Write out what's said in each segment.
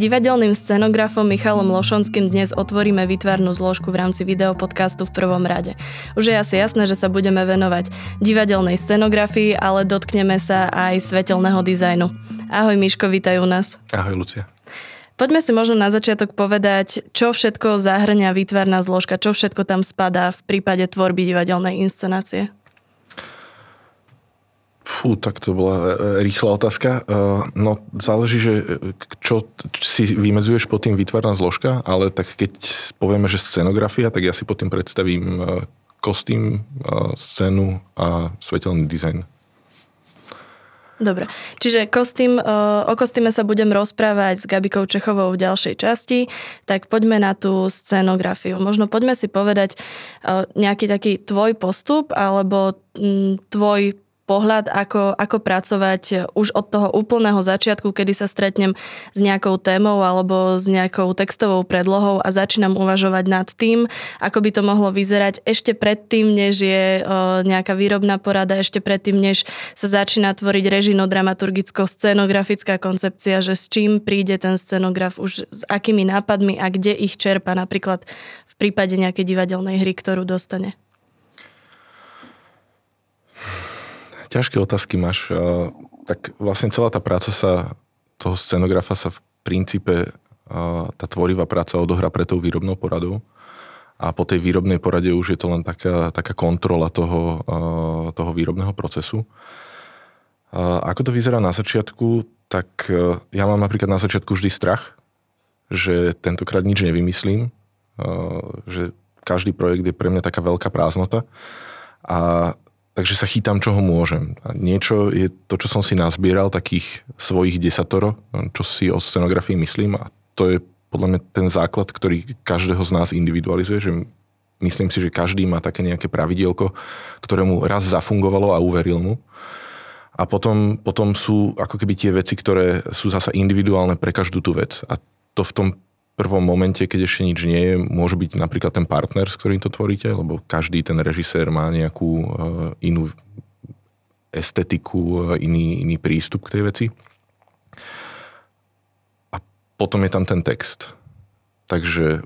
divadelným scenografom Michalom Lošonským dnes otvoríme vytvarnú zložku v rámci videopodcastu v prvom rade. Už je asi jasné, že sa budeme venovať divadelnej scenografii, ale dotkneme sa aj svetelného dizajnu. Ahoj Miško, vítaj u nás. Ahoj Lucia. Poďme si možno na začiatok povedať, čo všetko zahrňa výtvarná zložka, čo všetko tam spadá v prípade tvorby divadelnej inscenácie. Fú, tak to bola e, e, rýchla otázka. E, no, záleží, že čo si vymedzuješ pod tým výtvarná zložka, ale tak keď povieme, že scenografia, tak ja si pod tým predstavím kostým, scénu a svetelný dizajn. Dobre, čiže kostým, o kostýme sa budem rozprávať s Gabikou Čechovou v ďalšej časti, tak poďme na tú scenografiu. Možno poďme si povedať nejaký taký tvoj postup alebo tvoj pohľad, ako, ako pracovať už od toho úplného začiatku, kedy sa stretnem s nejakou témou alebo s nejakou textovou predlohou a začínam uvažovať nad tým, ako by to mohlo vyzerať ešte predtým, než je nejaká výrobná porada, ešte predtým, než sa začína tvoriť režino-dramaturgicko-scenografická koncepcia, že s čím príde ten scenograf, už s akými nápadmi a kde ich čerpa napríklad v prípade nejakej divadelnej hry, ktorú dostane. Ťažké otázky máš. Tak vlastne celá tá práca sa, toho scenografa sa v princípe, tá tvorivá práca odohrá pre tou výrobnou poradou a po tej výrobnej porade už je to len taká, taká kontrola toho, toho výrobného procesu. Ako to vyzerá na začiatku, tak ja mám napríklad na začiatku vždy strach, že tentokrát nič nevymyslím, že každý projekt je pre mňa taká veľká prázdnota a takže sa chytám, čo ho môžem. A niečo je to, čo som si nazbieral, takých svojich desatoro, čo si o scenografii myslím a to je podľa mňa ten základ, ktorý každého z nás individualizuje, že myslím si, že každý má také nejaké pravidielko, ktoré mu raz zafungovalo a uveril mu. A potom, potom sú ako keby tie veci, ktoré sú zasa individuálne pre každú tú vec. A to v tom prvom momente, keď ešte nič nie je, môže byť napríklad ten partner, s ktorým to tvoríte, lebo každý ten režisér má nejakú uh, inú estetiku, uh, iný, iný prístup k tej veci. A potom je tam ten text. Takže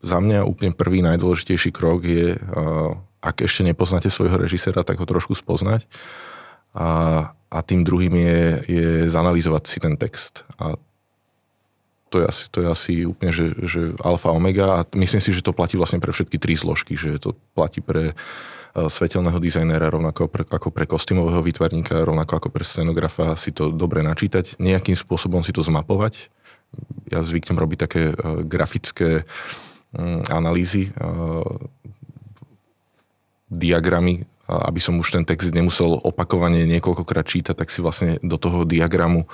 za mňa úplne prvý najdôležitejší krok je, uh, ak ešte nepoznáte svojho režiséra, tak ho trošku spoznať. A, a tým druhým je, je zanalýzovať si ten text. A to je asi, to je asi úplne, že, že alfa omega a myslím si, že to platí vlastne pre všetky tri zložky, že to platí pre e, svetelného dizajnera, rovnako pre, ako pre kostýmového výtvarníka, rovnako ako pre scenografa si to dobre načítať, nejakým spôsobom si to zmapovať. Ja zvyknem robiť také uh, grafické um, analýzy, uh, diagramy, aby som už ten text nemusel opakovane niekoľkokrát čítať, tak si vlastne do toho diagramu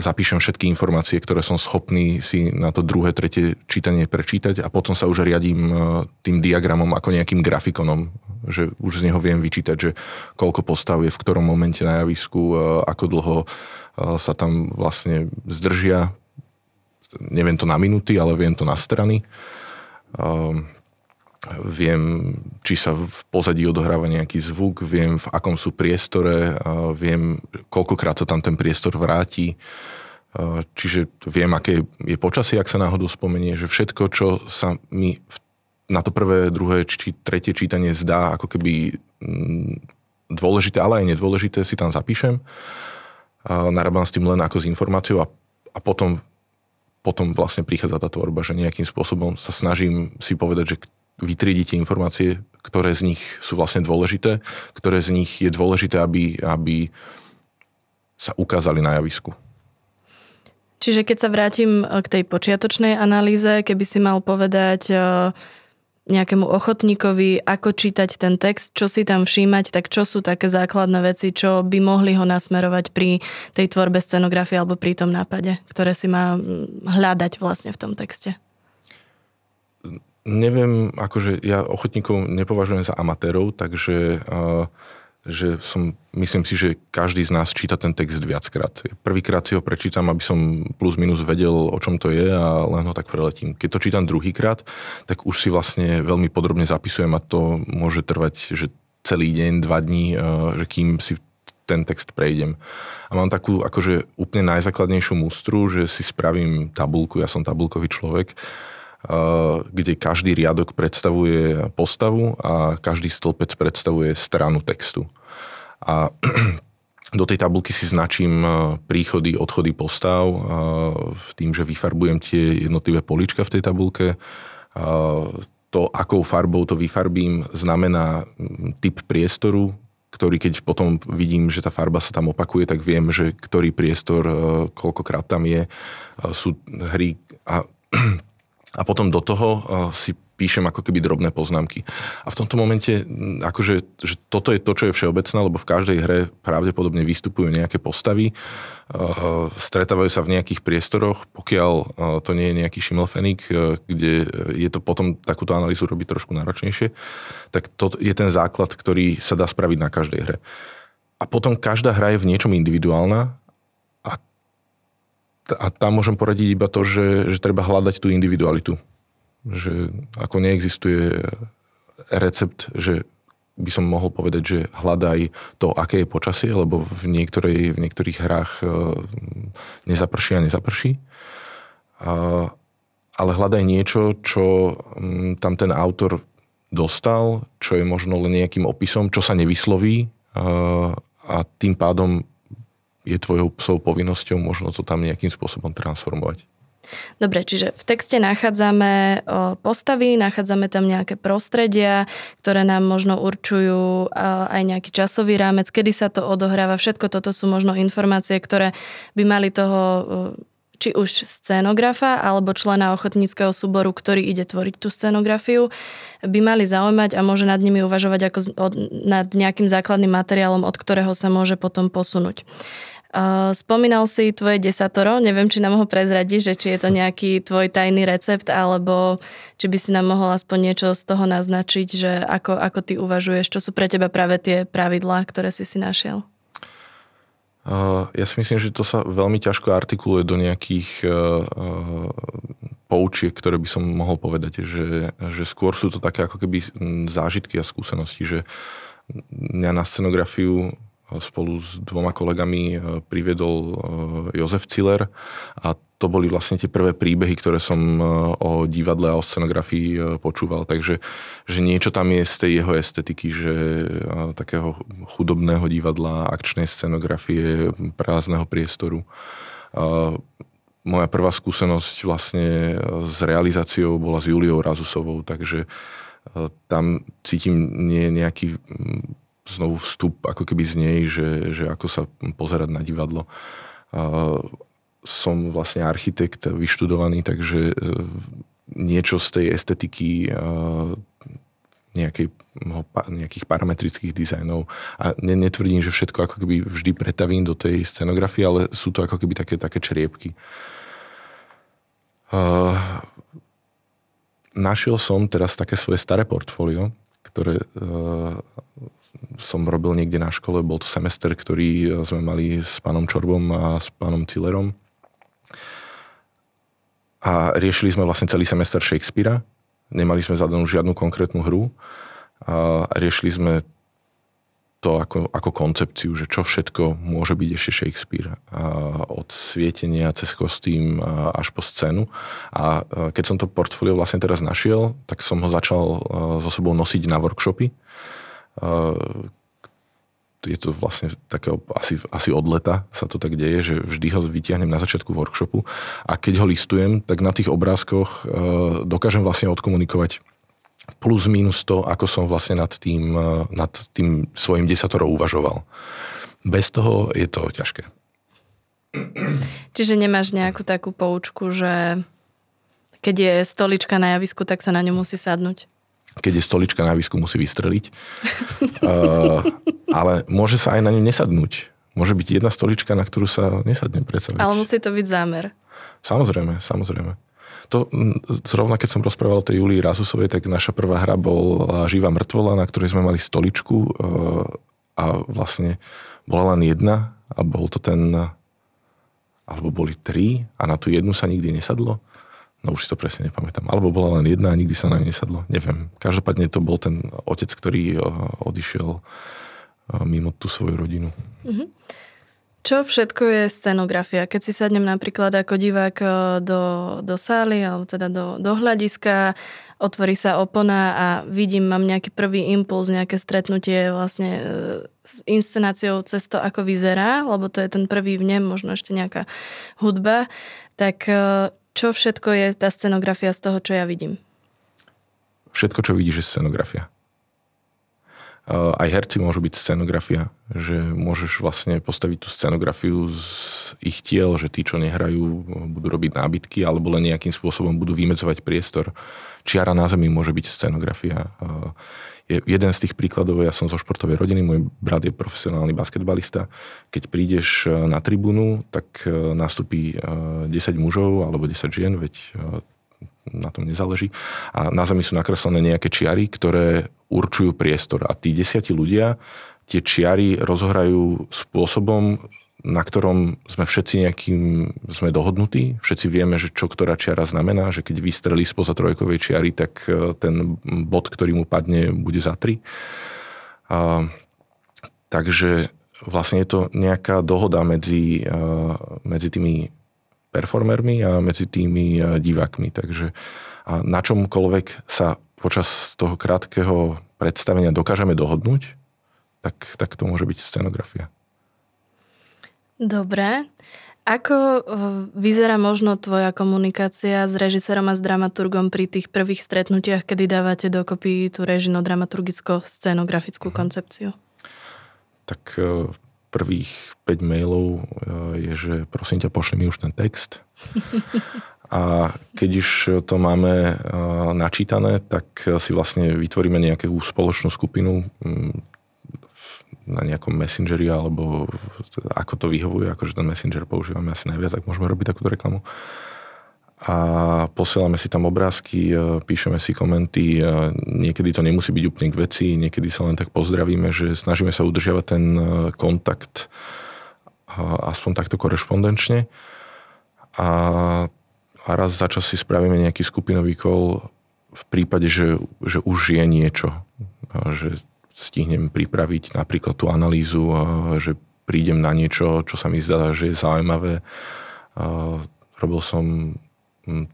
zapíšem všetky informácie, ktoré som schopný si na to druhé, tretie čítanie prečítať a potom sa už riadím e, tým diagramom ako nejakým grafikonom, že už z neho viem vyčítať, že koľko postav je v ktorom momente na javisku, e, ako dlho e, sa tam vlastne zdržia. Neviem to na minuty, ale viem to na strany viem, či sa v pozadí odohráva nejaký zvuk, viem, v akom sú priestore, viem, koľkokrát sa tam ten priestor vráti, čiže viem, aké je počasie, ak sa náhodou spomenie, že všetko, čo sa mi na to prvé, druhé či tretie čítanie zdá ako keby mm, dôležité, ale aj nedôležité, si tam zapíšem. Narábam s tým len ako s informáciou a, a potom, potom vlastne prichádza tá tvorba, že nejakým spôsobom sa snažím si povedať, že vytriediť tie informácie, ktoré z nich sú vlastne dôležité, ktoré z nich je dôležité, aby, aby sa ukázali na javisku. Čiže keď sa vrátim eh, k tej počiatočnej analýze, keby si mal povedať eh, nejakému ochotníkovi, ako čítať ten text, čo si tam všímať, tak čo sú také základné veci, čo by mohli ho nasmerovať pri tej tvorbe scenografie alebo pri tom nápade, ktoré si má hľadať vlastne v tom texte? Neviem, akože ja ochotníkov nepovažujem za amatérov, takže uh, že som, myslím si, že každý z nás číta ten text viackrát. Prvýkrát si ho prečítam, aby som plus minus vedel, o čom to je a len ho tak preletím. Keď to čítam druhýkrát, tak už si vlastne veľmi podrobne zapisujem a to môže trvať, že celý deň, dva dní, e, že kým si ten text prejdem. A mám takú akože úplne najzákladnejšiu mústru, že si spravím tabulku, ja som tabulkový človek, kde každý riadok predstavuje postavu a každý stĺpec predstavuje stranu textu. A do tej tabulky si značím príchody, odchody postav tým, že vyfarbujem tie jednotlivé polička v tej tabulke. To, akou farbou to vyfarbím, znamená typ priestoru, ktorý keď potom vidím, že tá farba sa tam opakuje, tak viem, že ktorý priestor, koľkokrát tam je. Sú hry a a potom do toho si píšem ako keby drobné poznámky. A v tomto momente, akože, že toto je to, čo je všeobecné, lebo v každej hre pravdepodobne vystupujú nejaké postavy, stretávajú sa v nejakých priestoroch, pokiaľ to nie je nejaký šimelfenik, kde je to potom takúto analýzu robiť trošku náročnejšie, tak to je ten základ, ktorý sa dá spraviť na každej hre. A potom každá hra je v niečom individuálna a tam môžem poradiť iba to, že, že treba hľadať tú individualitu. Že ako neexistuje recept, že by som mohol povedať, že hľadaj to, aké je počasie, lebo v, niektorej, v niektorých hrách e, nezaprší a nezaprší. A, ale hľadaj niečo, čo tam ten autor dostal, čo je možno len nejakým opisom, čo sa nevysloví a, a tým pádom je tvojou psou povinnosťou možno to tam nejakým spôsobom transformovať. Dobre, čiže v texte nachádzame postavy, nachádzame tam nejaké prostredia, ktoré nám možno určujú aj nejaký časový rámec, kedy sa to odohráva. Všetko toto sú možno informácie, ktoré by mali toho či už scénografa alebo člena ochotníckého súboru, ktorý ide tvoriť tú scénografiu, by mali zaujímať a môže nad nimi uvažovať ako nad nejakým základným materiálom, od ktorého sa môže potom posunúť. Spomínal si tvoje desatoro, neviem, či nám ho prezradí, že či je to nejaký tvoj tajný recept, alebo či by si nám mohol aspoň niečo z toho naznačiť, že ako, ako ty uvažuješ, čo sú pre teba práve tie pravidlá, ktoré si si našiel. Ja si myslím, že to sa veľmi ťažko artikuluje do nejakých poučiek, ktoré by som mohol povedať, že, že skôr sú to také ako keby zážitky a skúsenosti, že mňa na scenografiu spolu s dvoma kolegami e, priviedol e, Jozef Ciller a to boli vlastne tie prvé príbehy, ktoré som o divadle a o scenografii počúval. Takže že niečo tam je z tej jeho estetiky, že takého chudobného divadla, akčnej scenografie, prázdneho priestoru. Moja prvá skúsenosť vlastne s realizáciou bola s Juliou Razusovou, takže tam cítim nie nejaký znovu vstup ako keby z nej, že, že ako sa pozerať na divadlo. Som vlastne architekt vyštudovaný, takže e, niečo z tej estetiky nejakej, nejakých parametrických dizajnov. A netvrdím, že všetko ako keby vždy pretavím do tej scenografie, ale sú to ako keby také, také čriepky. Uh, našiel som teraz také svoje staré portfólio, ktoré som robil niekde na škole, bol to semester, ktorý e, sme mali s pánom Čorbom a s pánom Tillerom. A riešili sme vlastne celý semester Shakespearea. Nemali sme zadanú žiadnu konkrétnu hru. A riešili sme to ako, ako koncepciu, že čo všetko môže byť ešte Shakespeare. A od svietenia cez kostým až po scénu. A keď som to portfólio vlastne teraz našiel, tak som ho začal so sebou nosiť na workshopy je to vlastne také asi, asi od leta sa to tak deje, že vždy ho vytiahnem na začiatku workshopu a keď ho listujem, tak na tých obrázkoch dokážem vlastne odkomunikovať plus minus to, ako som vlastne nad tým, nad tým svojim desatorou uvažoval. Bez toho je to ťažké. Čiže nemáš nejakú takú poučku, že keď je stolička na javisku, tak sa na ňu musí sadnúť? Keď je stolička na výsku, musí vystreliť. uh, ale môže sa aj na ňu nesadnúť. Môže byť jedna stolička, na ktorú sa nesadne predsa. Ale musí to byť zámer. Samozrejme, samozrejme. To, zrovna keď som rozprával o tej Julii Razusovej, tak naša prvá hra bola Živá mŕtvola, na ktorej sme mali stoličku uh, a vlastne bola len jedna a bol to ten, alebo boli tri a na tú jednu sa nikdy nesadlo. No už si to presne nepamätám. Alebo bola len jedna a nikdy sa na ňu nesadlo. Neviem. Každopádne to bol ten otec, ktorý odišiel mimo tú svoju rodinu. Mm-hmm. Čo všetko je scenografia? Keď si sadnem napríklad ako divák e, do, do sály alebo teda do, do hľadiska, otvorí sa opona a vidím, mám nejaký prvý impuls, nejaké stretnutie vlastne s inscenáciou cez to, ako vyzerá, lebo to je ten prvý vnem, možno ešte nejaká hudba, tak čo všetko je tá scenografia z toho, čo ja vidím? Všetko, čo vidíš, je scenografia. Aj herci môžu byť scenografia, že môžeš vlastne postaviť tú scenografiu z ich tiel, že tí, čo nehrajú, budú robiť nábytky alebo len nejakým spôsobom budú vymedzovať priestor. Čiara na zemi môže byť scenografia. Je jeden z tých príkladov, ja som zo športovej rodiny, môj brat je profesionálny basketbalista. Keď prídeš na tribúnu, tak nastupí 10 mužov alebo 10 žien, veď na tom nezáleží. A na zemi sú nakreslené nejaké čiary, ktoré určujú priestor. A tí desiatí ľudia tie čiary rozohrajú spôsobom, na ktorom sme všetci nejakým sme dohodnutí. Všetci vieme, že čo ktorá čiara znamená, že keď vystrelí spoza trojkovej čiary, tak e, ten bod, ktorý mu padne, bude za tri. A, takže vlastne je to nejaká dohoda medzi, e, medzi tými performermi a medzi tými e, divákmi. Takže a na čomkoľvek sa počas toho krátkeho predstavenia dokážeme dohodnúť, tak, tak to môže byť scenografia. Dobre. Ako e, vyzerá možno tvoja komunikácia s režisérom a s dramaturgom pri tých prvých stretnutiach, kedy dávate dokopy tú režino-dramaturgicko-scenografickú mhm. koncepciu? Tak e, prvých 5 mailov e, je, že prosím ťa, pošli mi už ten text. A keď už to máme načítané, tak si vlastne vytvoríme nejakú spoločnú skupinu na nejakom messengeri alebo ako to vyhovuje, akože ten messenger používame asi najviac, ak môžeme robiť takúto reklamu a posielame si tam obrázky, e, píšeme si komenty. E, niekedy to nemusí byť úplne k veci, niekedy sa len tak pozdravíme, že snažíme sa udržiavať ten e, kontakt aspoň takto korešpondenčne. A, a raz za čas si spravíme nejaký skupinový kol v prípade, že, že už je niečo. Že stihnem pripraviť napríklad tú analýzu, že prídem na niečo, čo sa mi zdá, že je zaujímavé. Robil som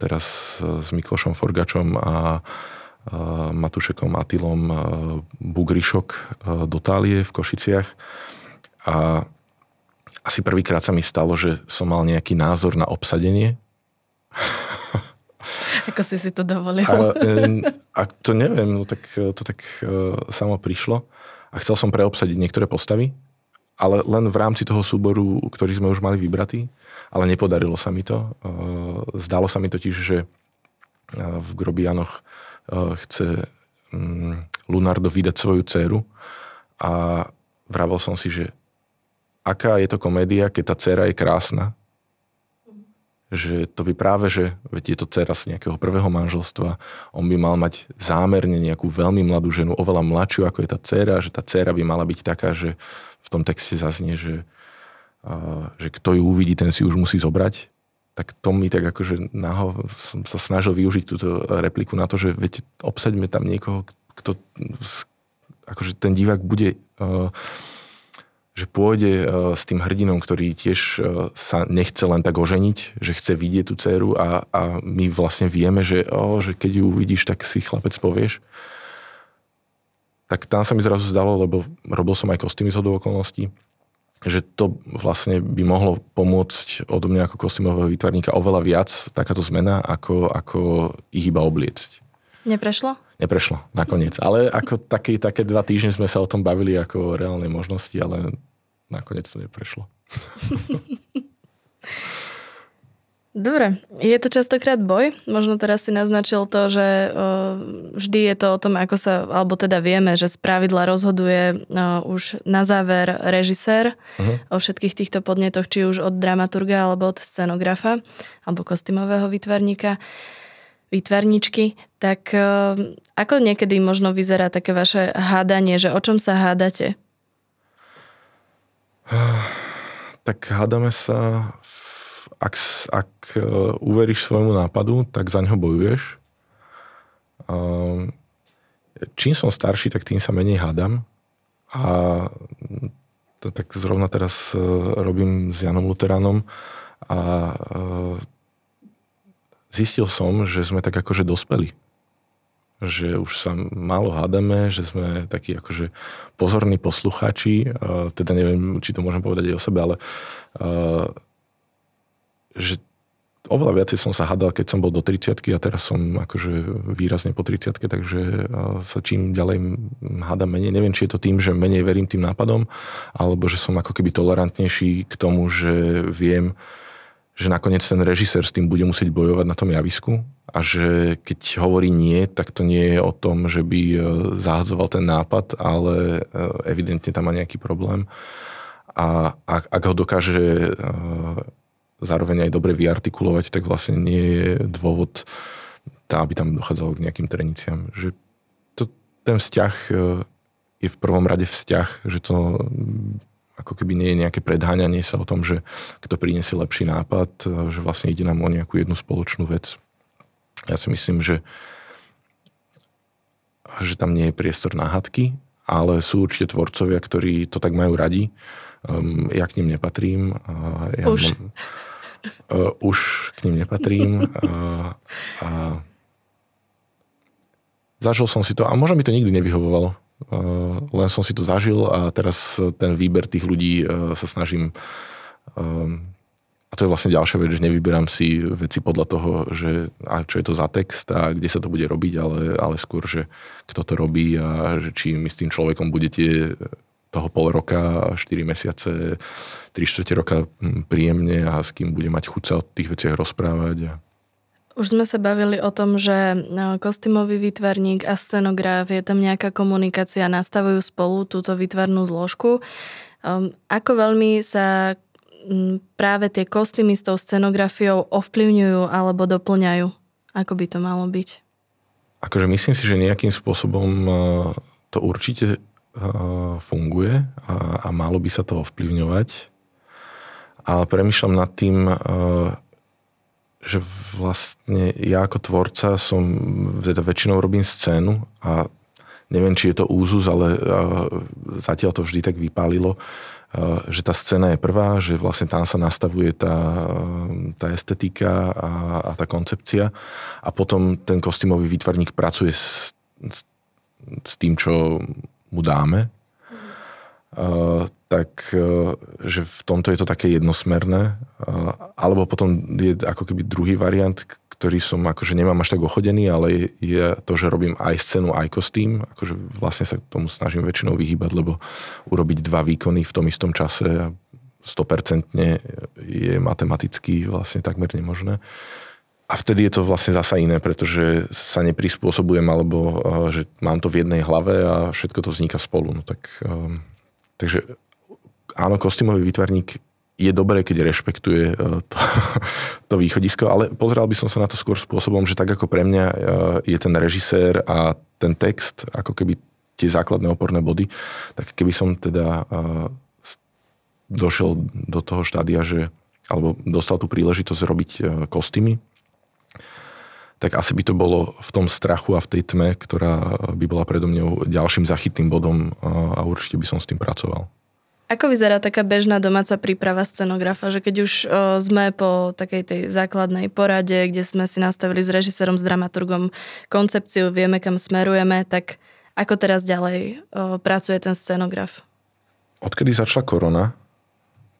teraz e, s Miklošom Forgačom a Matušekom Atilom e, Bugrišok e, do Tálie v Košiciach. A asi prvýkrát sa mi stalo, že som mal nejaký názor na obsadenie. Ako si si to dovolil? A, a to neviem, no tak to tak samo prišlo. A chcel som preobsadiť niektoré postavy, ale len v rámci toho súboru, ktorý sme už mali vybratý ale nepodarilo sa mi to. Eh, zdalo sa mi totiž, že v Grobianoch chce mm, Lunardo vydať svoju dceru a vravel som si, že aká je to komédia, keď tá dcera je krásna. Že to by práve, že veď je to dcera z nejakého prvého manželstva, on by mal mať zámerne nejakú veľmi mladú ženu, oveľa mladšiu ako je tá dcera, že tá dcera by mala byť taká, že v tom texte zaznie, že že kto ju uvidí, ten si už musí zobrať. Tak to mi tak akože naho, som sa snažil využiť túto repliku na to, že veď obsaďme tam niekoho, kto akože ten divák bude že pôjde s tým hrdinom, ktorý tiež sa nechce len tak oženiť, že chce vidieť tú dceru a, a my vlastne vieme, že, oh, že keď ju uvidíš, tak si chlapec povieš. Tak tam sa mi zrazu zdalo, lebo robil som aj kostýmy z okolností že to vlastne by mohlo pomôcť odo mňa ako kostýmového výtvarníka oveľa viac takáto zmena, ako, ako ich iba obliecť. Neprešlo? Neprešlo, nakoniec. Ale ako také, také dva týždne sme sa o tom bavili ako o reálnej možnosti, ale nakoniec to neprešlo. Dobre, je to častokrát boj. Možno teraz si naznačil to, že vždy je to o tom, ako sa, alebo teda vieme, že z pravidla rozhoduje už na záver režisér uh-huh. o všetkých týchto podnetoch, či už od dramaturga alebo od scenografa alebo kostymového výtvarníka výtvarničky, tak ako niekedy možno vyzerá také vaše hádanie, že o čom sa hádate? Tak hádame sa, ak, ak e, uveríš svojmu nápadu, tak za ňo bojuješ. Ehm, čím som starší, tak tým sa menej hádam. A tak zrovna teraz e, robím s Janom Luteránom a e, zistil som, že sme tak akože dospeli že už sa málo hádame, že sme takí akože pozorní poslucháči, teda neviem, či to môžem povedať aj o sebe, ale že oveľa viacej som sa hádal, keď som bol do 30 a teraz som akože výrazne po 30 takže sa čím ďalej hádam menej. Neviem, či je to tým, že menej verím tým nápadom, alebo že som ako keby tolerantnejší k tomu, že viem, že nakoniec ten režisér s tým bude musieť bojovať na tom javisku a že keď hovorí nie, tak to nie je o tom, že by e, zahadzoval ten nápad, ale e, evidentne tam má nejaký problém. A ak, ak ho dokáže e, zároveň aj dobre vyartikulovať, tak vlastne nie je dôvod, tá, aby tam dochádzalo k nejakým treniciam. Že to, ten vzťah je v prvom rade vzťah, že to ako keby nie je nejaké predháňanie sa o tom, že kto priniesie lepší nápad, e, že vlastne ide nám o nejakú jednu spoločnú vec. Ja si myslím, že, že tam nie je priestor na hadky, ale sú určite tvorcovia, ktorí to tak majú radi. Um, ja k ním nepatrím. Uh, ja už. Mám, uh, už k ním nepatrím. Uh, a zažil som si to a možno mi to nikdy nevyhovovalo len som si to zažil a teraz ten výber tých ľudí eh, sa snažím ehm, a to je vlastne ďalšia vec, že nevyberám si veci podľa toho, že a čo je to za text a kde sa to bude robiť, ale, ale skôr, že kto to robí a že či my s tým človekom budete toho pol roka, 4 mesiace, 3 čtvrte roka hm, príjemne a s kým bude mať chuť sa o tých veciach rozprávať. A už sme sa bavili o tom, že no, kostýmový výtvarník a scenograf, je tam nejaká komunikácia, nastavujú spolu túto výtvarnú zložku. Um, ako veľmi sa práve tie kostýmy s tou scenografiou ovplyvňujú alebo doplňajú? Ako by to malo byť? Akože myslím si, že nejakým spôsobom uh, to určite uh, funguje a, a malo by sa to ovplyvňovať. Ale premyšľam nad tým, že vlastne ja ako tvorca som, teda väčšinou robím scénu a neviem, či je to úzus, ale zatiaľ to vždy tak vypálilo, že tá scéna je prvá, že vlastne tam sa nastavuje tá, tá estetika a, a tá koncepcia a potom ten kostýmový výtvarník pracuje s, s, s tým, čo mu dáme. Mm tak e, že v tomto je to také jednosmerné. E, alebo potom je ako keby druhý variant, ktorý som akože nemám až tak ochodený, ale je to, že robím aj scénu, aj kostým. Akože vlastne sa tomu snažím väčšinou vyhýbať, lebo urobiť dva výkony v tom istom čase a 100% je matematicky vlastne takmer nemožné. A vtedy je to vlastne zasa iné, pretože sa neprispôsobujem, alebo že mám to v jednej hlave a všetko to vzniká spolu. No tak, takže áno, kostýmový výtvarník je dobré, keď rešpektuje e, to, to východisko, ale pozeral by som sa na to skôr spôsobom, že tak ako pre mňa e, je ten režisér a ten text ako keby tie základné oporné body, tak keby som teda e, došiel do toho štádia, že alebo dostal tú príležitosť robiť kostýmy, tak asi by to bolo v tom strachu a v tej tme, ktorá by bola predo mňou ďalším zachytným bodom a určite by som s tým pracoval. Ako vyzerá taká bežná domáca príprava scenografa, že keď už o, sme po takej tej základnej porade, kde sme si nastavili s režisérom, s dramaturgom koncepciu, vieme, kam smerujeme, tak ako teraz ďalej o, pracuje ten scenograf? Odkedy začala korona,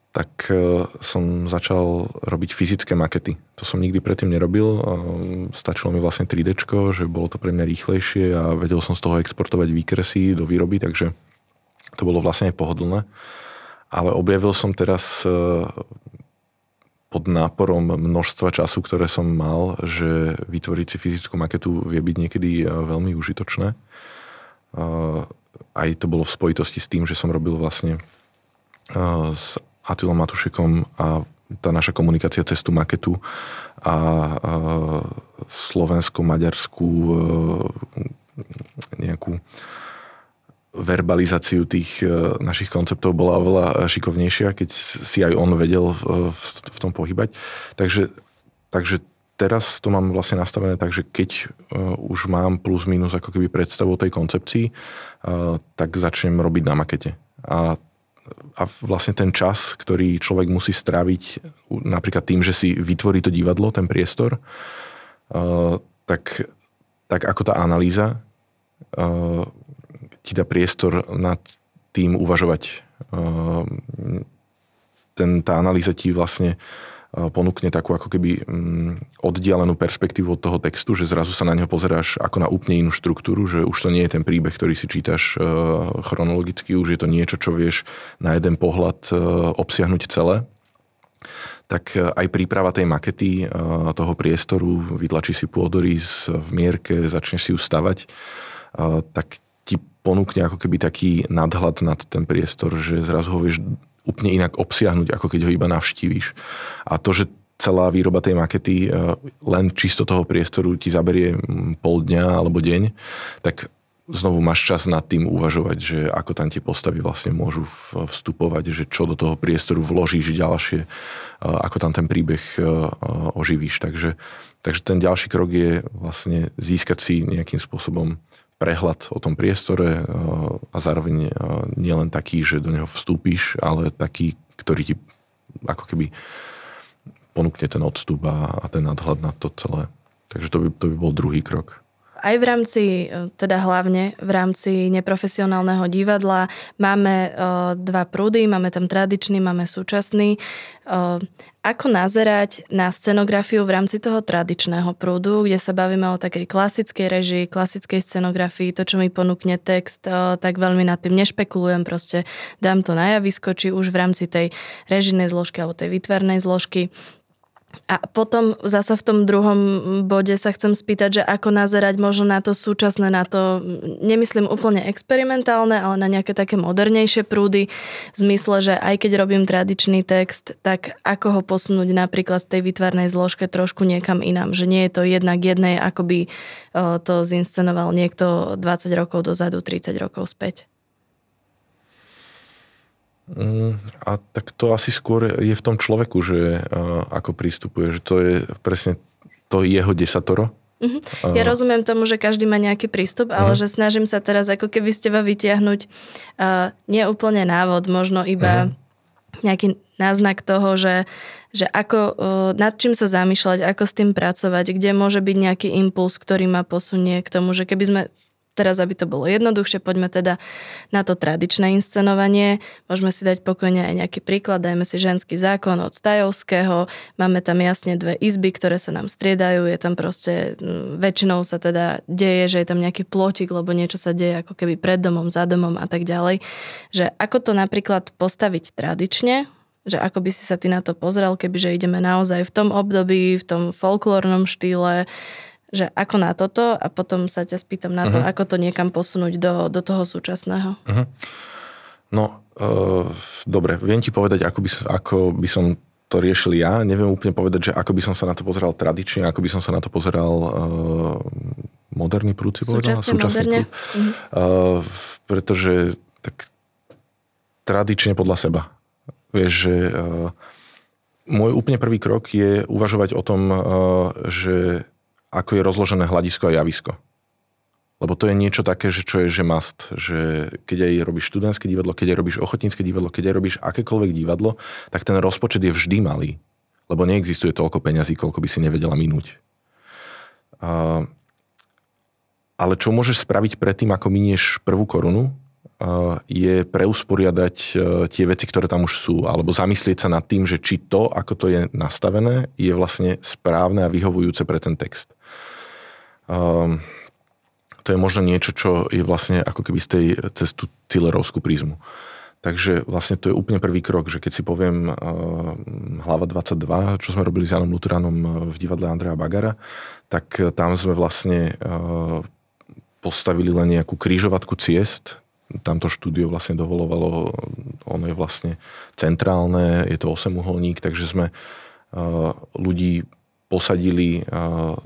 tak o, som začal robiť fyzické makety. To som nikdy predtým nerobil. O, stačilo mi vlastne 3D, že bolo to pre mňa rýchlejšie a vedel som z toho exportovať výkresy do výroby, takže to bolo vlastne aj pohodlné. Ale objavil som teraz e, pod náporom množstva času, ktoré som mal, že vytvoriť si fyzickú maketu vie byť niekedy e, veľmi užitočné. E, aj to bolo v spojitosti s tým, že som robil vlastne s Atilom Matušekom a tá naša komunikácia cez tú maketu a slovensko-maďarskú nejakú verbalizáciu tých našich konceptov bola oveľa šikovnejšia, keď si aj on vedel v, v, v tom pohybať. Takže, takže teraz to mám vlastne nastavené tak, že keď už mám plus minus ako keby predstavu o tej koncepcii, tak začnem robiť na makete. A a vlastne ten čas, ktorý človek musí stráviť napríklad tým, že si vytvorí to divadlo, ten priestor, tak, tak ako tá analýza ti dá priestor nad tým uvažovať. Ten, tá analýza ti vlastne ponúkne takú ako keby mm, oddialenú perspektívu od toho textu, že zrazu sa na neho pozeráš ako na úplne inú štruktúru, že už to nie je ten príbeh, ktorý si čítaš e, chronologicky, už je to niečo, čo vieš na jeden pohľad e, obsiahnuť celé. Tak e, aj príprava tej makety toho priestoru, vytlačí si pôdorys v mierke, začneš si ju stavať, tak ti ponúkne ako keby taký nadhľad nad ten priestor, že zrazu ho vieš úplne inak obsiahnuť, ako keď ho iba navštívíš. A to, že celá výroba tej makety e, len čisto toho priestoru ti zaberie pol dňa alebo deň, tak znovu máš čas nad tým uvažovať, že ako tam tie postavy vlastne môžu vstupovať, že čo do toho priestoru vložíš ďalšie, e, ako tam ten príbeh e, oživíš. Takže, takže ten ďalší krok je vlastne získať si nejakým spôsobom prehľad o tom priestore eh, a zároveň eh, nie len taký, že do neho vstúpiš, ale taký, ktorý ti ako keby ponúkne ten odstup a ten nadhľad na to celé. Takže to by, to by bol druhý krok. Aj v rámci, e, teda hlavne v rámci neprofesionálneho divadla máme uh, dva prúdy, máme tam tradičný, máme súčasný. Uh, ako nazerať na scenografiu v rámci toho tradičného prúdu, kde sa bavíme o takej klasickej režii, klasickej scenografii, to, čo mi ponúkne text, tak veľmi nad tým nešpekulujem, proste dám to na javisko, či už v rámci tej režinej zložky alebo tej výtvarnej zložky. A potom zasa v tom druhom bode sa chcem spýtať, že ako nazerať možno na to súčasné, na to, nemyslím úplne experimentálne, ale na nejaké také modernejšie prúdy, v zmysle, že aj keď robím tradičný text, tak ako ho posunúť napríklad v tej vytvarnej zložke trošku niekam inám, že nie je to jednak jednej, ako by to zinscenoval niekto 20 rokov dozadu, 30 rokov späť. Mm, a tak to asi skôr je v tom človeku, že ako prístupuje, že to je presne to jeho desatoro. Uh-huh. Ja rozumiem tomu, že každý má nejaký prístup, ale uh-huh. že snažím sa teraz ako keby z teba vytiahnuť uh, nie úplne návod, možno iba uh-huh. nejaký náznak toho, že, že ako, uh, nad čím sa zamýšľať, ako s tým pracovať, kde môže byť nejaký impuls, ktorý ma posunie k tomu, že keby sme teraz, aby to bolo jednoduchšie, poďme teda na to tradičné inscenovanie. Môžeme si dať pokojne aj nejaký príklad, dajme si ženský zákon od Tajovského, máme tam jasne dve izby, ktoré sa nám striedajú, je tam proste, väčšinou sa teda deje, že je tam nejaký plotik, lebo niečo sa deje ako keby pred domom, za domom a tak ďalej. Že ako to napríklad postaviť tradične, že ako by si sa ty na to pozrel, kebyže ideme naozaj v tom období, v tom folklórnom štýle, že ako na toto a potom sa ťa spýtam na to, uh-huh. ako to niekam posunúť do, do toho súčasného. Uh-huh. No, uh, dobre, viem ti povedať, ako by, ako by som to riešil ja. Neviem úplne povedať, že ako by som sa na to pozeral tradične, ako by som sa na to pozeral uh, moderný prúd, si povedal? Súčasný prúd. Uh-huh. Uh, pretože tak tradične podľa seba. Vieš, že uh, môj úplne prvý krok je uvažovať o tom, že ako je rozložené hľadisko a javisko. Lebo to je niečo také, že čo je že must, že keď aj robíš študentské divadlo, keď aj robíš ochotnícke divadlo, keď aj robíš akékoľvek divadlo, tak ten rozpočet je vždy malý. Lebo neexistuje toľko peňazí, koľko by si nevedela minúť. A, ale čo môžeš spraviť predtým, ako minieš prvú korunu, je preusporiadať e, tie veci, ktoré tam už sú, alebo zamyslieť sa nad tým, že či to, ako to je nastavené, je vlastne správne a vyhovujúce pre ten text. Um, to je možno niečo, čo je vlastne ako keby z tej, cez tú Cillerovskú prízmu. Takže vlastne to je úplne prvý krok, že keď si poviem uh, hlava 22, čo sme robili s Janom Luteranom e, v divadle Andreja Bagara, tak tam sme vlastne postavili len nejakú krížovatku ciest, tamto štúdio vlastne dovolovalo, ono je vlastne centrálne, je to 8 uholník, takže sme uh, ľudí posadili uh,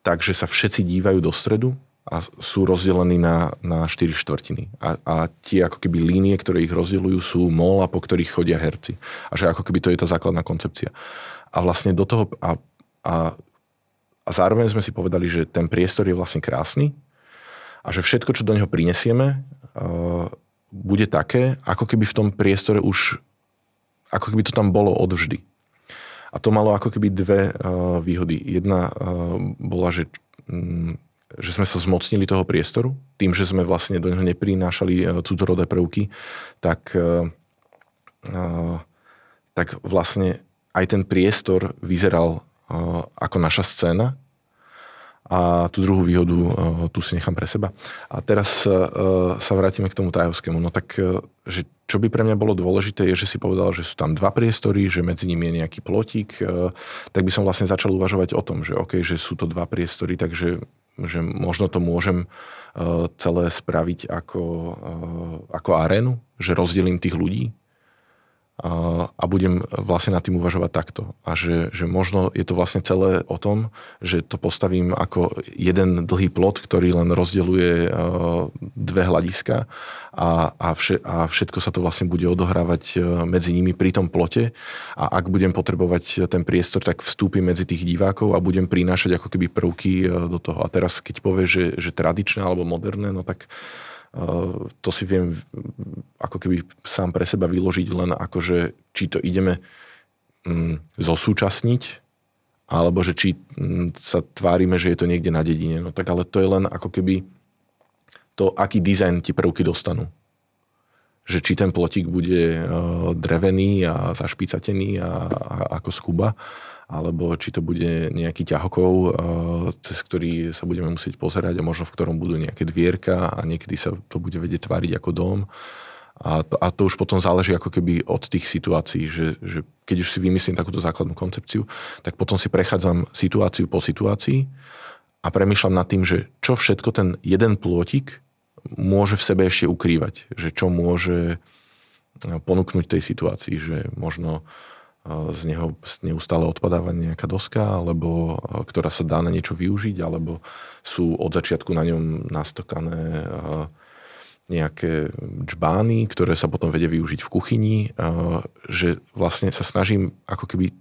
tak, že sa všetci dívajú do stredu a sú rozdelení na, na 4 štvrtiny. A, a tie ako keby línie, ktoré ich rozdeľujú, sú mola, po ktorých chodia herci. A že ako keby to je tá základná koncepcia. A vlastne do toho... A, a, a zároveň sme si povedali, že ten priestor je vlastne krásny a že všetko, čo do neho prinesieme, uh, bude také, ako keby v tom priestore už ako keby to tam bolo odvždy. A to malo ako keby dve uh, výhody. Jedna uh, bola, že um, že sme sa zmocnili toho priestoru, tým, že sme vlastne do neho neprinášali e, cudzorodé prvky, tak, e, e, tak vlastne aj ten priestor vyzeral ako naša scéna. A tú druhú výhodu tu si nechám pre seba. A teraz sa vrátime k tomu tajovskému. No tak, že čo by pre mňa bolo dôležité, je, že si povedal, že sú tam dva priestory, že medzi nimi je nejaký plotík, tak by som vlastne začal uvažovať o tom, že OK, že sú to dva priestory, takže že možno to môžem e, celé spraviť ako, e, ako arénu, že rozdelím tých ľudí a budem vlastne nad tým uvažovať takto. A že, že možno je to vlastne celé o tom, že to postavím ako jeden dlhý plot, ktorý len rozdeluje e, dve hľadiska a, a, vše, a všetko sa to vlastne bude odohrávať e, medzi nimi pri tom plote a ak budem potrebovať ten priestor, tak vstúpim medzi tých divákov a budem prinášať ako keby prvky e, do toho. A teraz keď povie, že, že tradičné alebo moderné, no tak to si viem ako keby sám pre seba vyložiť len ako, že či to ideme mm, zosúčasniť, alebo že či mm, sa tvárime, že je to niekde na dedine. No tak ale to je len ako keby to, aký dizajn ti prvky dostanú. Že či ten plotík bude drevený a zašpicatený a, a ako skuba, alebo či to bude nejaký ťahokov, eh, cez ktorý sa budeme musieť pozerať a možno v ktorom budú nejaké dvierka a niekedy sa to bude vedieť tváriť ako dom. A to, a to už potom záleží ako keby od tých situácií, že, že keď už si vymyslím takúto základnú koncepciu, tak potom si prechádzam situáciu po situácii a premyšľam nad tým, že čo všetko ten jeden plôtik môže v sebe ešte ukrývať. Že čo môže ponúknuť tej situácii, že možno z neho neustále odpadáva nejaká doska, alebo ktorá sa dá na niečo využiť, alebo sú od začiatku na ňom nastokané nejaké džbány, ktoré sa potom vedia využiť v kuchyni, že vlastne sa snažím ako keby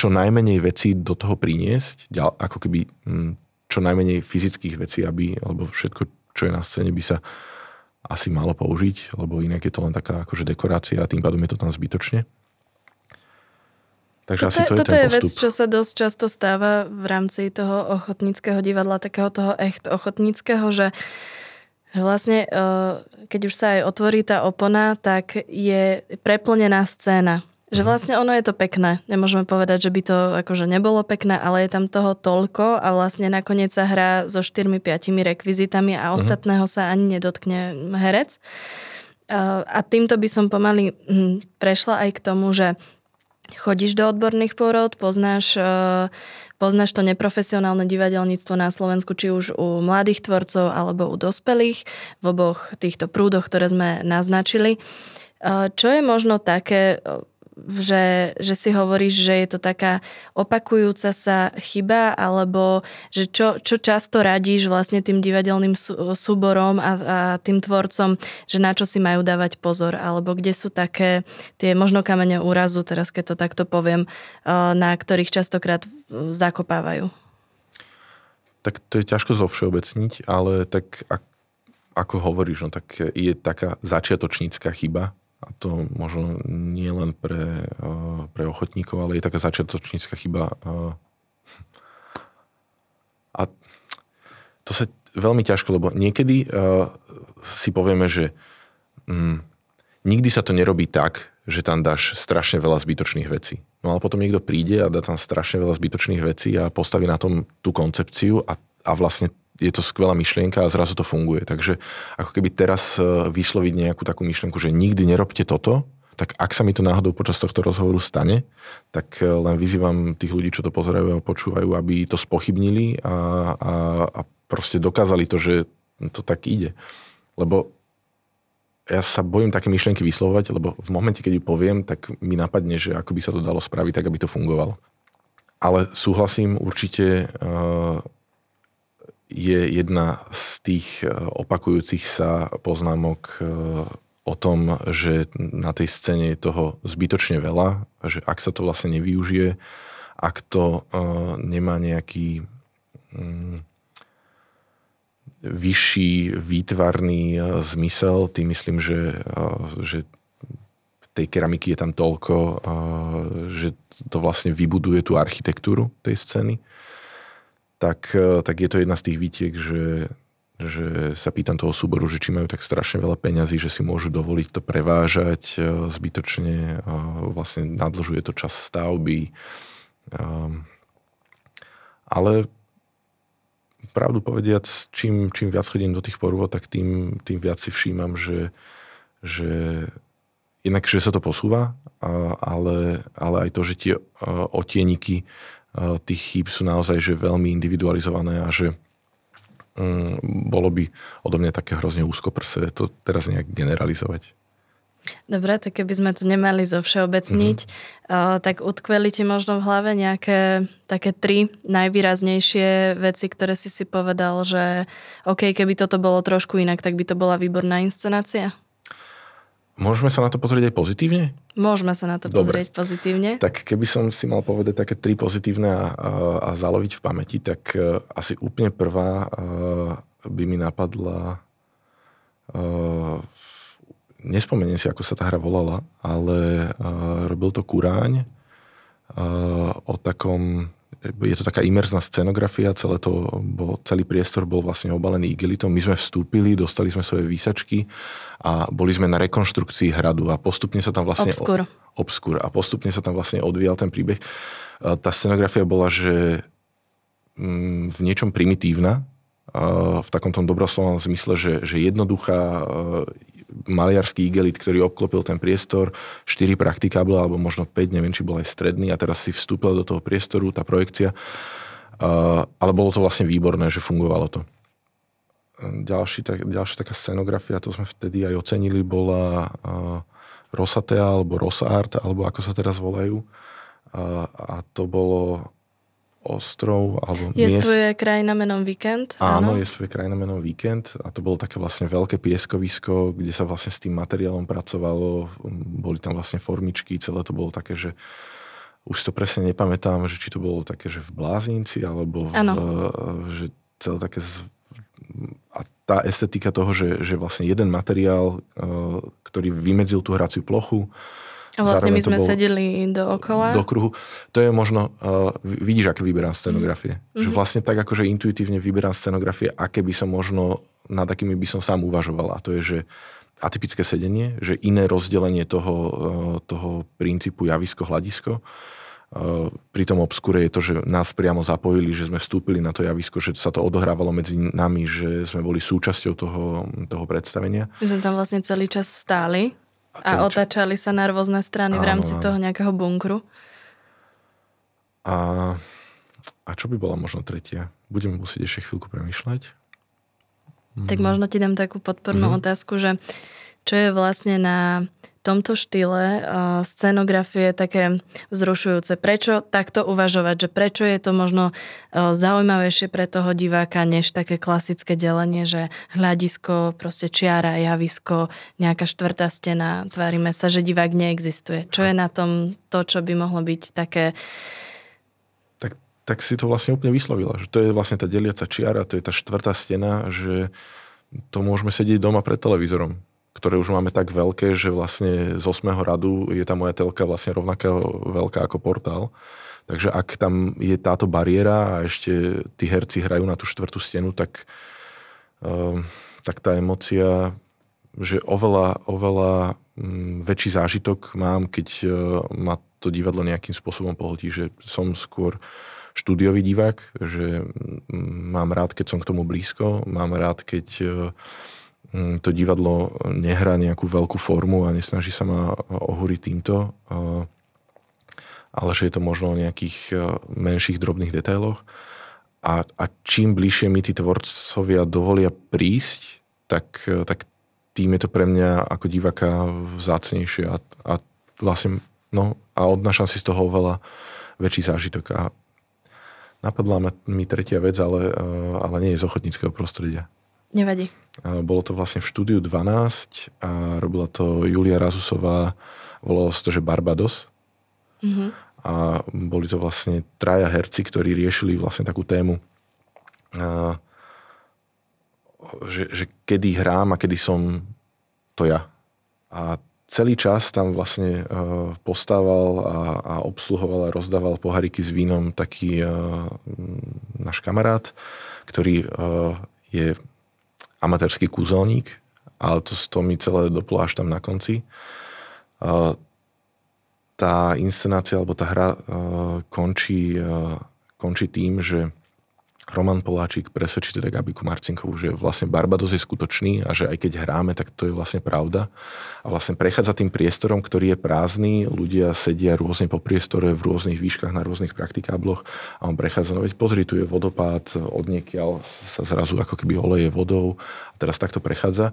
čo najmenej vecí do toho priniesť, ako keby čo najmenej fyzických vecí, aby, alebo všetko, čo je na scéne, by sa asi malo použiť, lebo inak je to len taká akože dekorácia a tým pádom je to tam zbytočne. Takže toto, asi to je toto je vec, čo sa dosť často stáva v rámci toho ochotníckého divadla, takého toho echt ochotníckého, že vlastne, e, keď už sa aj otvorí tá opona, tak je preplnená scéna. Že mhm. vlastne ono je to pekné. Nemôžeme povedať, že by to akože nebolo pekné, ale je tam toho toľko a vlastne nakoniec sa hrá so 4-5 rekvizitami a mhm. ostatného sa ani nedotkne herec. E, a týmto by som pomaly hm, prešla aj k tomu, že chodíš do odborných porod, poznáš, eh, poznáš to neprofesionálne divadelníctvo na Slovensku, či už u mladých tvorcov alebo u dospelých, v oboch týchto prúdoch, ktoré sme naznačili. Eh, čo je možno také, že, že si hovoríš, že je to taká opakujúca sa chyba, alebo že čo, čo často radíš vlastne tým divadelným sú, súborom a, a tým tvorcom, že na čo si majú dávať pozor, alebo kde sú také tie možno kamene úrazu, teraz keď to takto poviem, eh, na ktorých častokrát zakopávajú. Tak to je ťažko zovšeobecniť, ale tak ako hovoríš, no tak je taká začiatočnícka chyba, a to možno nie len pre, eh, pre ochotníkov, ale je taká začiatočnícka chyba. Eh. A to sa veľmi ťažko, lebo niekedy eh, si povieme, že hm, nikdy sa to nerobí tak, že tam dáš strašne veľa zbytočných vecí. No ale potom niekto príde a dá tam strašne veľa zbytočných vecí a postaví na tom tú koncepciu a, a vlastne je to skvelá myšlienka a zrazu to funguje. Takže ako keby teraz e, vysloviť nejakú takú myšlienku, že nikdy nerobte toto, tak ak sa mi to náhodou počas tohto rozhovoru stane, tak e, len vyzývam tých ľudí, čo to pozerajú a počúvajú, aby to spochybnili a, a, a proste dokázali to, že to tak ide. Lebo ja sa bojím také myšlienky vyslovovať, lebo v momente, keď ju poviem, tak mi napadne, že ako by sa to dalo spraviť, tak aby to fungovalo. Ale súhlasím určite, e, je jedna z tých opakujúcich sa poznámok o tom, že na tej scéne je toho zbytočne veľa, že ak sa to vlastne nevyužije, ak to nemá nejaký mm, vyšší výtvarný zmysel, tým myslím, že, že tej keramiky je tam toľko, že to vlastne vybuduje tú architektúru tej scény, tak, e, tak je to jedna z tých výtiek, že, že sa pýtam toho súboru, že či majú tak strašne veľa peňazí, že si môžu dovoliť to prevážať e, zbytočne, vlastne nadlžuje to čas stavby. Ehm, ale pravdu povediac, čím, čím viac chodím do tých porôd, tak tým, tým viac si všímam, že, že jednak, že sa to posúva, ale, ale aj to, že tie otieniky tých chýb sú naozaj že veľmi individualizované a že mm, bolo by odo mňa také hrozne úzkoprse to teraz nejak generalizovať. Dobre, tak keby sme to nemali zo všeobecniť, mm-hmm. uh, tak utkveli ti možno v hlave nejaké také tri najvýraznejšie veci, ktoré si si povedal, že OK, keby toto bolo trošku inak, tak by to bola výborná inscenácia? Môžeme sa na to pozrieť aj pozitívne? Môžeme sa na to Dobre. pozrieť pozitívne. Tak keby som si mal povedať také tri pozitívne a, a, a zaloviť v pamäti, tak uh, asi úplne prvá uh, by mi napadla uh, nespomeniem si, ako sa tá hra volala, ale uh, robil to Kuráň uh, o takom je to taká imerzná scenografia, celé to bol, celý priestor bol vlastne obalený igelitom. My sme vstúpili, dostali sme svoje výsačky a boli sme na rekonštrukcii hradu a postupne sa tam vlastne... Obskur. Obskur. A postupne sa tam vlastne odvíjal ten príbeh. Tá scenografia bola, že mm, v niečom primitívna, v takom tom dobroslovom zmysle, že, že jednoduchá, maliarský igelit, ktorý obklopil ten priestor, 4 praktikáble, alebo možno 5, neviem, či bol aj stredný a teraz si vstúpil do toho priestoru, tá projekcia. Uh, ale bolo to vlastne výborné, že fungovalo to. Ďalší, tak, ďalšia taká scenografia, to sme vtedy aj ocenili, bola uh, Rosatea, alebo Rosart, alebo ako sa teraz volajú. Uh, a to bolo ostrov alebo Jestvuje miest... krajina menom Víkend. Áno, áno, jestvuje krajina menom Víkend a to bolo také vlastne veľké pieskovisko, kde sa vlastne s tým materiálom pracovalo, boli tam vlastne formičky, celé to bolo také, že už to presne nepamätám, že či to bolo také, že v Bláznici, alebo v, že celé také z... a tá estetika toho, že, že vlastne jeden materiál, e, ktorý vymedzil tú hraciu plochu, a vlastne my sme sedeli dookola. Do kruhu. To je možno, uh, vidíš, aké vyberám scenografie. Mm-hmm. Že mhm. vlastne tak akože intuitívne vyberám scenografie, aké by som možno, nad akými by som sám uvažoval. A to je, že atypické sedenie, že iné rozdelenie toho, uh, toho princípu javisko-hľadisko. Uh, pri tom obskure je to, že nás priamo zapojili, že sme vstúpili na to javisko, že sa to odohrávalo medzi nami, že sme boli súčasťou toho, toho predstavenia. My sme tam vlastne celý čas stáli a, a otáčali sa na rôzne strany áno, v rámci áno. toho nejakého bunkru. A, a čo by bola možno tretia? Budeme musieť ešte chvíľku premyšľať. Tak možno ti dám takú podpornú mm-hmm. otázku, že čo je vlastne na tomto štýle uh, scenografie také vzrušujúce. Prečo takto uvažovať? Že prečo je to možno uh, zaujímavejšie pre toho diváka, než také klasické delenie, že hľadisko, proste čiara, javisko, nejaká štvrtá stena, tvárime sa, že divák neexistuje. Čo je na tom to, čo by mohlo byť také tak, tak si to vlastne úplne vyslovila, že to je vlastne tá deliaca čiara, to je tá štvrtá stena, že to môžeme sedieť doma pred televízorom ktoré už máme tak veľké, že vlastne z 8. radu je tá moja telka vlastne rovnaká veľká ako portál. Takže ak tam je táto bariéra a ešte tí herci hrajú na tú štvrtú stenu, tak, uh, tak tá emocia, že oveľa, oveľa um, väčší zážitok mám, keď uh, ma to divadlo nejakým spôsobom pohltí, že som skôr štúdiový divák, že mám rád, keď som k tomu blízko, mám rád, keď uh, Mm, to divadlo nehrá nejakú veľkú formu a nesnaží sa ma ohúriť týmto, ale že je to možno o nejakých menších drobných detailoch. A, a čím bližšie mi tí tvorcovia dovolia prísť, tak, tak tým je to pre mňa ako diváka vzácnejšie a, a vlastne no, a odnášam si z toho veľa väčší zážitok. A Napadla mi tretia vec, ale, ale nie je z ochotníckého prostredia. Nevadí. Bolo to vlastne v štúdiu 12 a robila to Julia Razusová, volalo sa to, že Barbados. Mm-hmm. A boli to vlastne traja herci, ktorí riešili vlastne takú tému, že, že kedy hrám a kedy som to ja. A celý čas tam vlastne uh, postával a, a obsluhoval a rozdával pohariky s vínom taký uh, náš kamarát, ktorý uh, je amatérský kúzelník, ale to, to mi celé doplo až tam na konci. Uh, tá inscenácia alebo tá hra uh, končí, uh, končí tým, že Roman Poláčik presvedčí teda Gabiku Marcinkovú, že vlastne Barbados je skutočný a že aj keď hráme, tak to je vlastne pravda. A vlastne prechádza tým priestorom, ktorý je prázdny, ľudia sedia rôzne po priestore v rôznych výškach na rôznych praktikábloch a on prechádza, no veď pozri, tu je vodopád, od niekiaľ sa zrazu ako keby oleje vodou a teraz takto prechádza.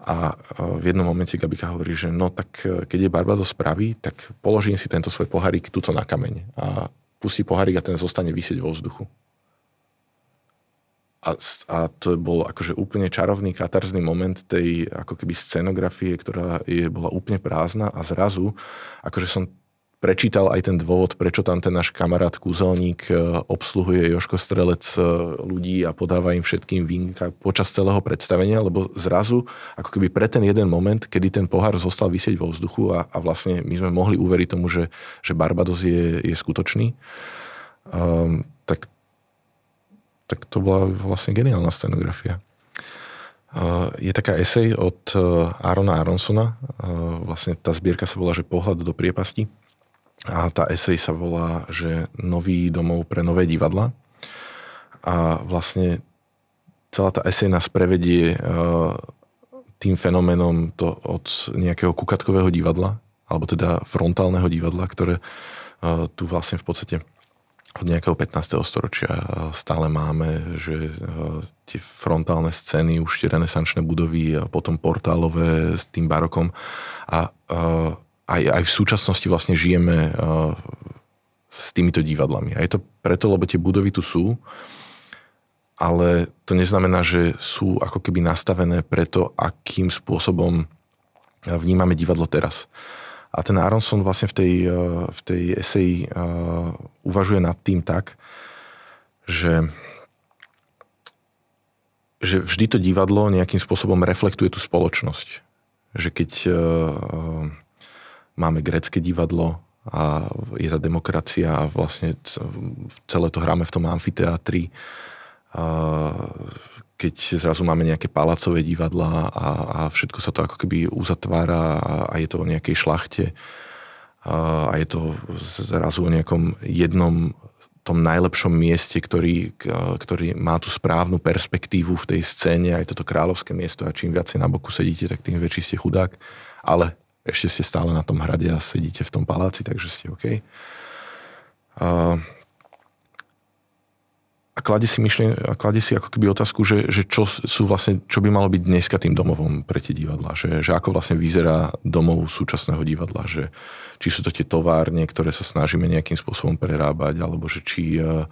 A v jednom momente Gabika hovorí, že no tak keď je Barbados pravý, tak položím si tento svoj pohárik tuto na kameň a pustí pohárik a ten zostane vysieť vo vzduchu. A, a to bol akože úplne čarovný katarzný moment tej ako keby scenografie, ktorá je, bola úplne prázdna a zrazu, akože som prečítal aj ten dôvod, prečo tam ten náš kamarát kúzelník e, obsluhuje Joško Strelec e, ľudí a podáva im všetkým vínka počas celého predstavenia, lebo zrazu, ako keby pre ten jeden moment, kedy ten pohár zostal vysieť vo vzduchu a, a vlastne my sme mohli uveriť tomu, že, že Barbados je, je skutočný, um, tak tak to bola vlastne geniálna scenografia. Je taká esej od e, Arona Aronsona, e, vlastne tá zbierka sa volá, že Pohľad do priepasti. A tá esej sa volá, že Nový domov pre nové divadla. A vlastne celá tá esej nás prevedie e, tým fenoménom to od nejakého kukatkového divadla, alebo teda frontálneho divadla, ktoré tu vlastne v podstate od nejakého 15. storočia stále máme, že tie frontálne scény, už tie renesančné budovy a potom portálové s tým barokom a aj, aj v súčasnosti vlastne žijeme s týmito divadlami. A je to preto, lebo tie budovy tu sú, ale to neznamená, že sú ako keby nastavené preto, akým spôsobom vnímame divadlo teraz. A ten Aronson vlastne v tej, eh, v tej eseji eh, uvažuje nad tým tak, že, že vždy to divadlo nejakým spôsobom reflektuje tú spoločnosť. Že keď eh, máme grecké divadlo a je tá demokracia a vlastne celé to hráme v tom amfiteátri, keď zrazu máme nejaké palacové divadla a, a všetko sa to ako keby uzatvára a, a je to o nejakej šlachte a, a je to zrazu o nejakom jednom tom najlepšom mieste, ktorý, ktorý má tú správnu perspektívu v tej scéne, aj toto kráľovské miesto a čím viacej na boku sedíte, tak tým väčší ste chudák, ale ešte ste stále na tom hrade a sedíte v tom paláci, takže ste OK. Uh, a kladie si, myšlien, a kladie si ako keby otázku, že, že čo, sú vlastne, čo by malo byť dneska tým domovom pre tie divadla. Že, že ako vlastne vyzerá domov súčasného divadla. Že, či sú to tie továrne, ktoré sa snažíme nejakým spôsobom prerábať, alebo že či uh,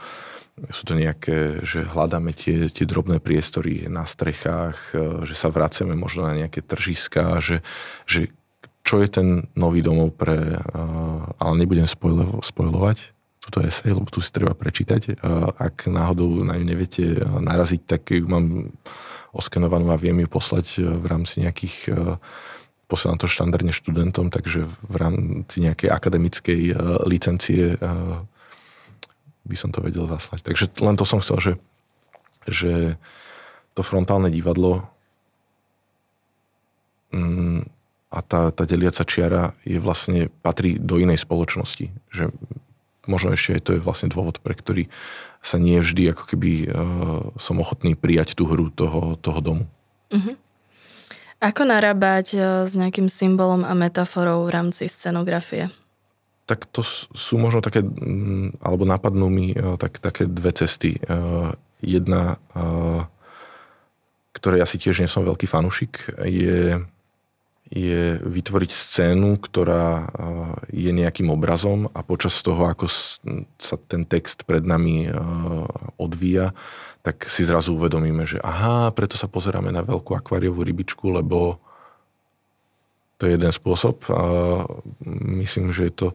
sú to nejaké, že hľadáme tie, tie drobné priestory na strechách, uh, že sa vraceme možno na nejaké tržiska, že, že čo je ten nový domov pre, uh, ale nebudem spojlo, spojlovať, túto esej, lebo tu si treba prečítať. Ak náhodou na ňu neviete naraziť, tak ju mám oskenovanú a viem ju poslať v rámci nejakých posielam to štandardne študentom, takže v rámci nejakej akademickej licencie by som to vedel zaslať. Takže len to som chcel, že, že to frontálne divadlo mm, a tá, tá deliaca čiara je vlastne, patrí do inej spoločnosti. Že možno ešte aj to je vlastne dôvod, pre ktorý sa nie vždy ako keby uh, som ochotný prijať tú hru toho, toho domu. Uh-huh. Ako narábať uh, s nejakým symbolom a metaforou v rámci scenografie? Tak to sú možno také, mm, alebo napadnú mi uh, tak, také dve cesty. Uh, jedna, uh, ktorej asi tiež nie som veľký fanušik, je, je vytvoriť scénu, ktorá je nejakým obrazom a počas toho, ako sa ten text pred nami odvíja, tak si zrazu uvedomíme, že aha, preto sa pozeráme na veľkú akváriovú rybičku, lebo to je jeden spôsob. Myslím, že je to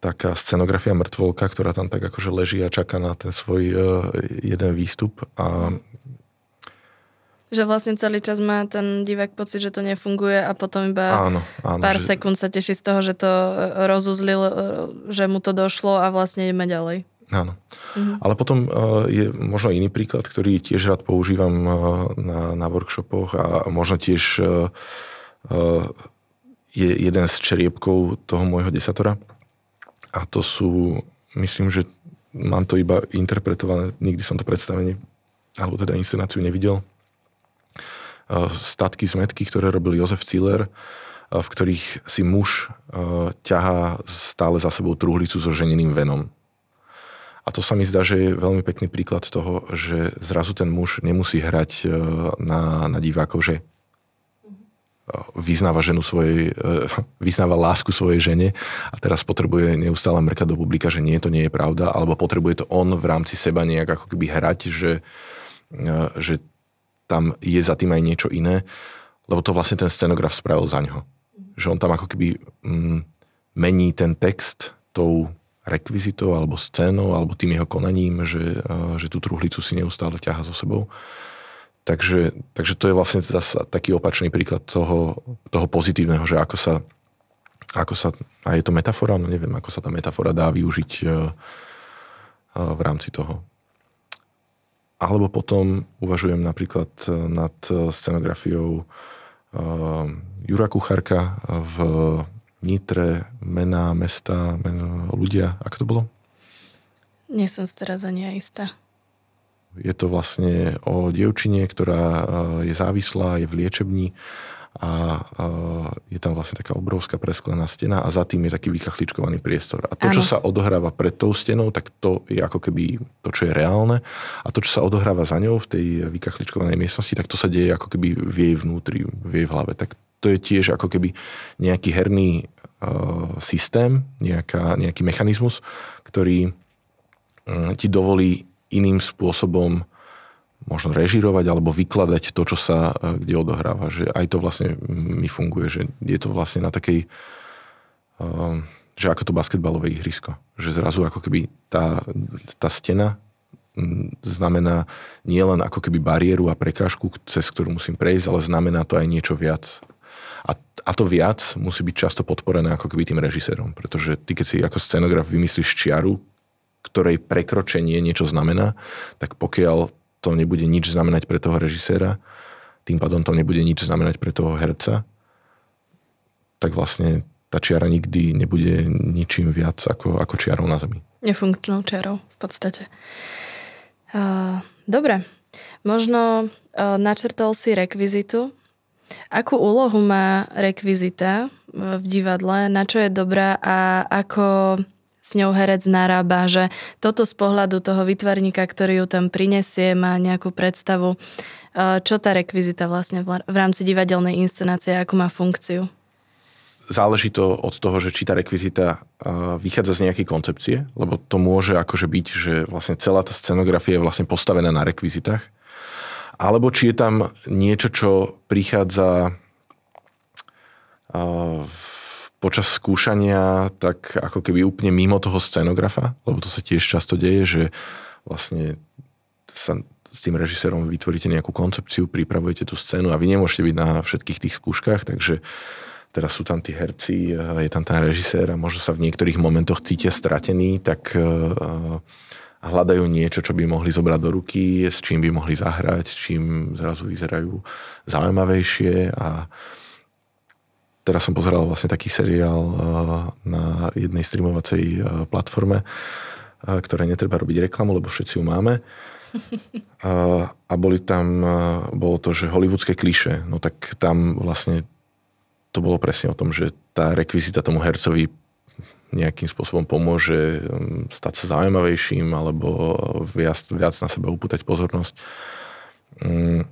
taká scenografia mŕtvolka, ktorá tam tak akože leží a čaká na ten svoj jeden výstup a že vlastne celý čas má ten divák pocit, že to nefunguje a potom iba áno, áno, pár že... sekúnd sa teší z toho, že to e, rozuzlil, e, že mu to došlo a vlastne ideme ďalej. Áno. Mhm. Ale potom je možno iný príklad, ktorý tiež rád používam na, na workshopoch a možno tiež je jeden z čeriebkov toho môjho desatora. A to sú, myslím, že mám to iba interpretované, nikdy som to predstavenie, alebo teda inscenáciu nevidel, statky zmetky, ktoré robil Jozef Ciller, v ktorých si muž ťahá stále za sebou truhlicu so ženiným venom. A to sa mi zdá, že je veľmi pekný príklad toho, že zrazu ten muž nemusí hrať na, na divákov, že vyznáva ženu svojej, vyznáva lásku svojej žene a teraz potrebuje neustále mrkať do publika, že nie, to nie je pravda, alebo potrebuje to on v rámci seba nejak ako keby hrať, že, že tam je za tým aj niečo iné, lebo to vlastne ten scenograf spravil za ňo. Že on tam ako keby mm, mení ten text tou rekvizitou alebo scénou alebo tým jeho konaním, že, že tú truhlicu si neustále ťaha so sebou. Takže, takže to je vlastne zase taký opačný príklad toho, toho pozitívneho, že ako sa, ako sa, a je to metafora, no neviem, ako sa tá metafora dá využiť v rámci toho. Alebo potom uvažujem napríklad e, nad e, scenografiou uh, Jura Kucharka v Nitre, mená, mesta, mená, ľudia. Ako to bolo? Nie som si teraz ani istá. Je to vlastne o dievčine, ktorá je závislá, je v liečebni a, a je tam vlastne taká obrovská presklená stena a za tým je taký vykachličkovaný priestor. A to, ano. čo sa odohráva pred tou stenou, tak to je ako keby to, čo je reálne a to, čo sa odohráva za ňou v tej vykachličkovanej miestnosti, tak to sa deje ako keby v jej vnútri, v jej hlave. Tak to je tiež ako keby nejaký herný uh, systém, nejaká, nejaký mechanizmus, ktorý um, ti dovolí iným spôsobom možno režirovať alebo vykladať to, čo sa e, kde odohráva. Že aj to vlastne mi funguje, že je to vlastne na takej, um, že ako to basketbalové ihrisko. Že zrazu ako keby tá, tá stena znamená nielen ako keby bariéru a prekážku, cez ktorú musím prejsť, ale znamená to aj niečo viac. A, a to viac musí byť často podporené ako keby tým režisérom, pretože ty keď si ako scenograf vymyslíš čiaru, ktorej prekročenie niečo znamená, tak pokiaľ to nebude nič znamenať pre toho režiséra, tým pádom to nebude nič znamenať pre toho herca, tak vlastne tá čiara nikdy nebude ničím viac ako, ako čiarou na zemi. Nefunkčnou čiarou v podstate. Uh, dobre, možno uh, načrtol si rekvizitu. Akú úlohu má rekvizita v divadle, na čo je dobrá a ako s ňou herec narába, že toto z pohľadu toho vytvarníka, ktorý ju tam prinesie, má nejakú predstavu, čo tá rekvizita vlastne v rámci divadelnej inscenácie, ako má funkciu? Záleží to od toho, že či tá rekvizita vychádza z nejakej koncepcie, lebo to môže akože byť, že vlastne celá tá scenografia je vlastne postavená na rekvizitách, alebo či je tam niečo, čo prichádza v počas skúšania tak ako keby úplne mimo toho scenografa, lebo to sa tiež často deje, že vlastne sa s tým režisérom vytvoríte nejakú koncepciu, pripravujete tú scénu a vy nemôžete byť na všetkých tých skúškach, takže teraz sú tam tí herci, je tam ten režisér a možno sa v niektorých momentoch cítia stratení, tak e, hľadajú niečo, čo by mohli zobrať do ruky, s čím by mohli zahrať, s čím zrazu vyzerajú zaujímavejšie a teraz som pozeral vlastne taký seriál eh, na jednej streamovacej eh, platforme, eh, ktoré netreba robiť reklamu, lebo všetci ju máme. A boli tam, bolo to, že hollywoodske kliše. No tak tam vlastne to bolo presne o tom, že tá rekvizita tomu hercovi nejakým spôsobom pomôže hm, stať sa zaujímavejším alebo viac, viac na seba upútať pozornosť. Hm,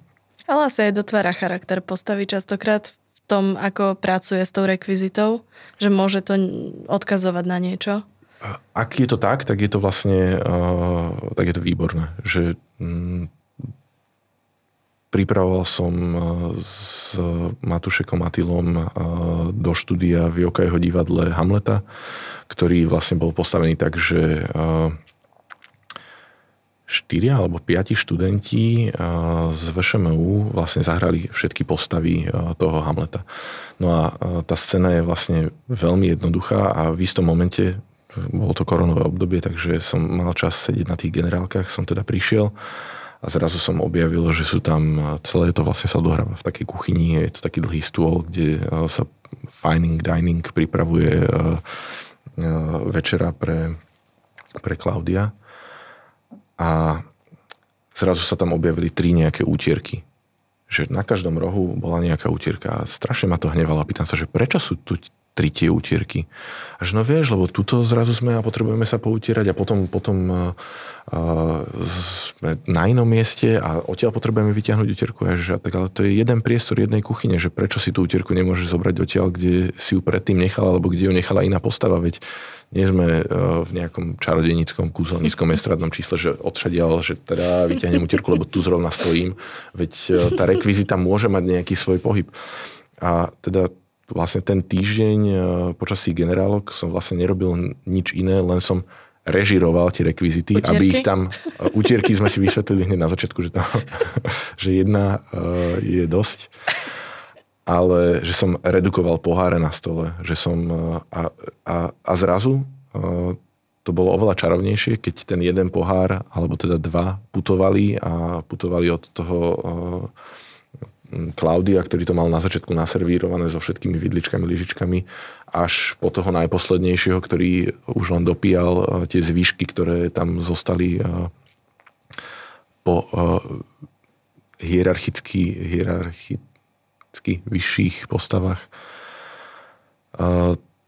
Ale asi aj dotvára charakter postavy častokrát tom, ako pracuje s tou rekvizitou, že môže to odkazovať na niečo. Ak je to tak, tak je to vlastne uh, tak je to výborné. Že mm, pripravoval som uh, s Matušekom Atilom uh, do štúdia v Jokajho divadle Hamleta, ktorý vlastne bol postavený tak, že uh, štyria alebo piati študenti z VŠMU vlastne zahrali všetky postavy toho Hamleta. No a tá scéna je vlastne veľmi jednoduchá a v istom momente bolo to koronové obdobie, takže som mal čas sedieť na tých generálkach, som teda prišiel a zrazu som objavil, že sú tam, celé to vlastne sa odohráva v takej kuchyni, je to taký dlhý stôl, kde sa fining dining pripravuje večera pre, pre Klaudia a zrazu sa tam objavili tri nejaké útierky. Že na každom rohu bola nejaká útierka a strašne ma to hnevalo. Pýtam sa, že prečo sú tu tri tie útierky. Až no vieš, lebo tuto zrazu sme a potrebujeme sa poutierať a potom, potom uh, sme na inom mieste a odtiaľ potrebujeme vyťahnuť utierku. A že, tak, ale to je jeden priestor jednej kuchyne, že prečo si tú utierku nemôže zobrať odtiaľ, kde si ju predtým nechala, alebo kde ju nechala iná postava, veď nie sme v nejakom čarodenickom, kúzelníckom estradnom čísle, že odšadial, že teda vyťahnem utierku, lebo tu zrovna stojím. Veď tá rekvizita môže mať nejaký svoj pohyb. A teda vlastne ten týždeň e, počas tých generálok som vlastne nerobil nič iné, len som režiroval tie rekvizity, utierky? aby ich tam... E, utierky sme si vysvetlili hneď na začiatku, že, tam, že jedna uh, je dosť. Ale že som redukoval poháre na stole. Že som, a, a, a zrazu to bolo oveľa čarovnejšie, keď ten jeden pohár, alebo teda dva, putovali a putovali od toho Klaudia, ktorý to mal na začiatku naservírované so všetkými vidličkami, lyžičkami, až po toho najposlednejšieho, ktorý už len dopíjal e, tie zvyšky, ktoré tam zostali e, po e, hierarchicky, hierarchicky vyšších postavách.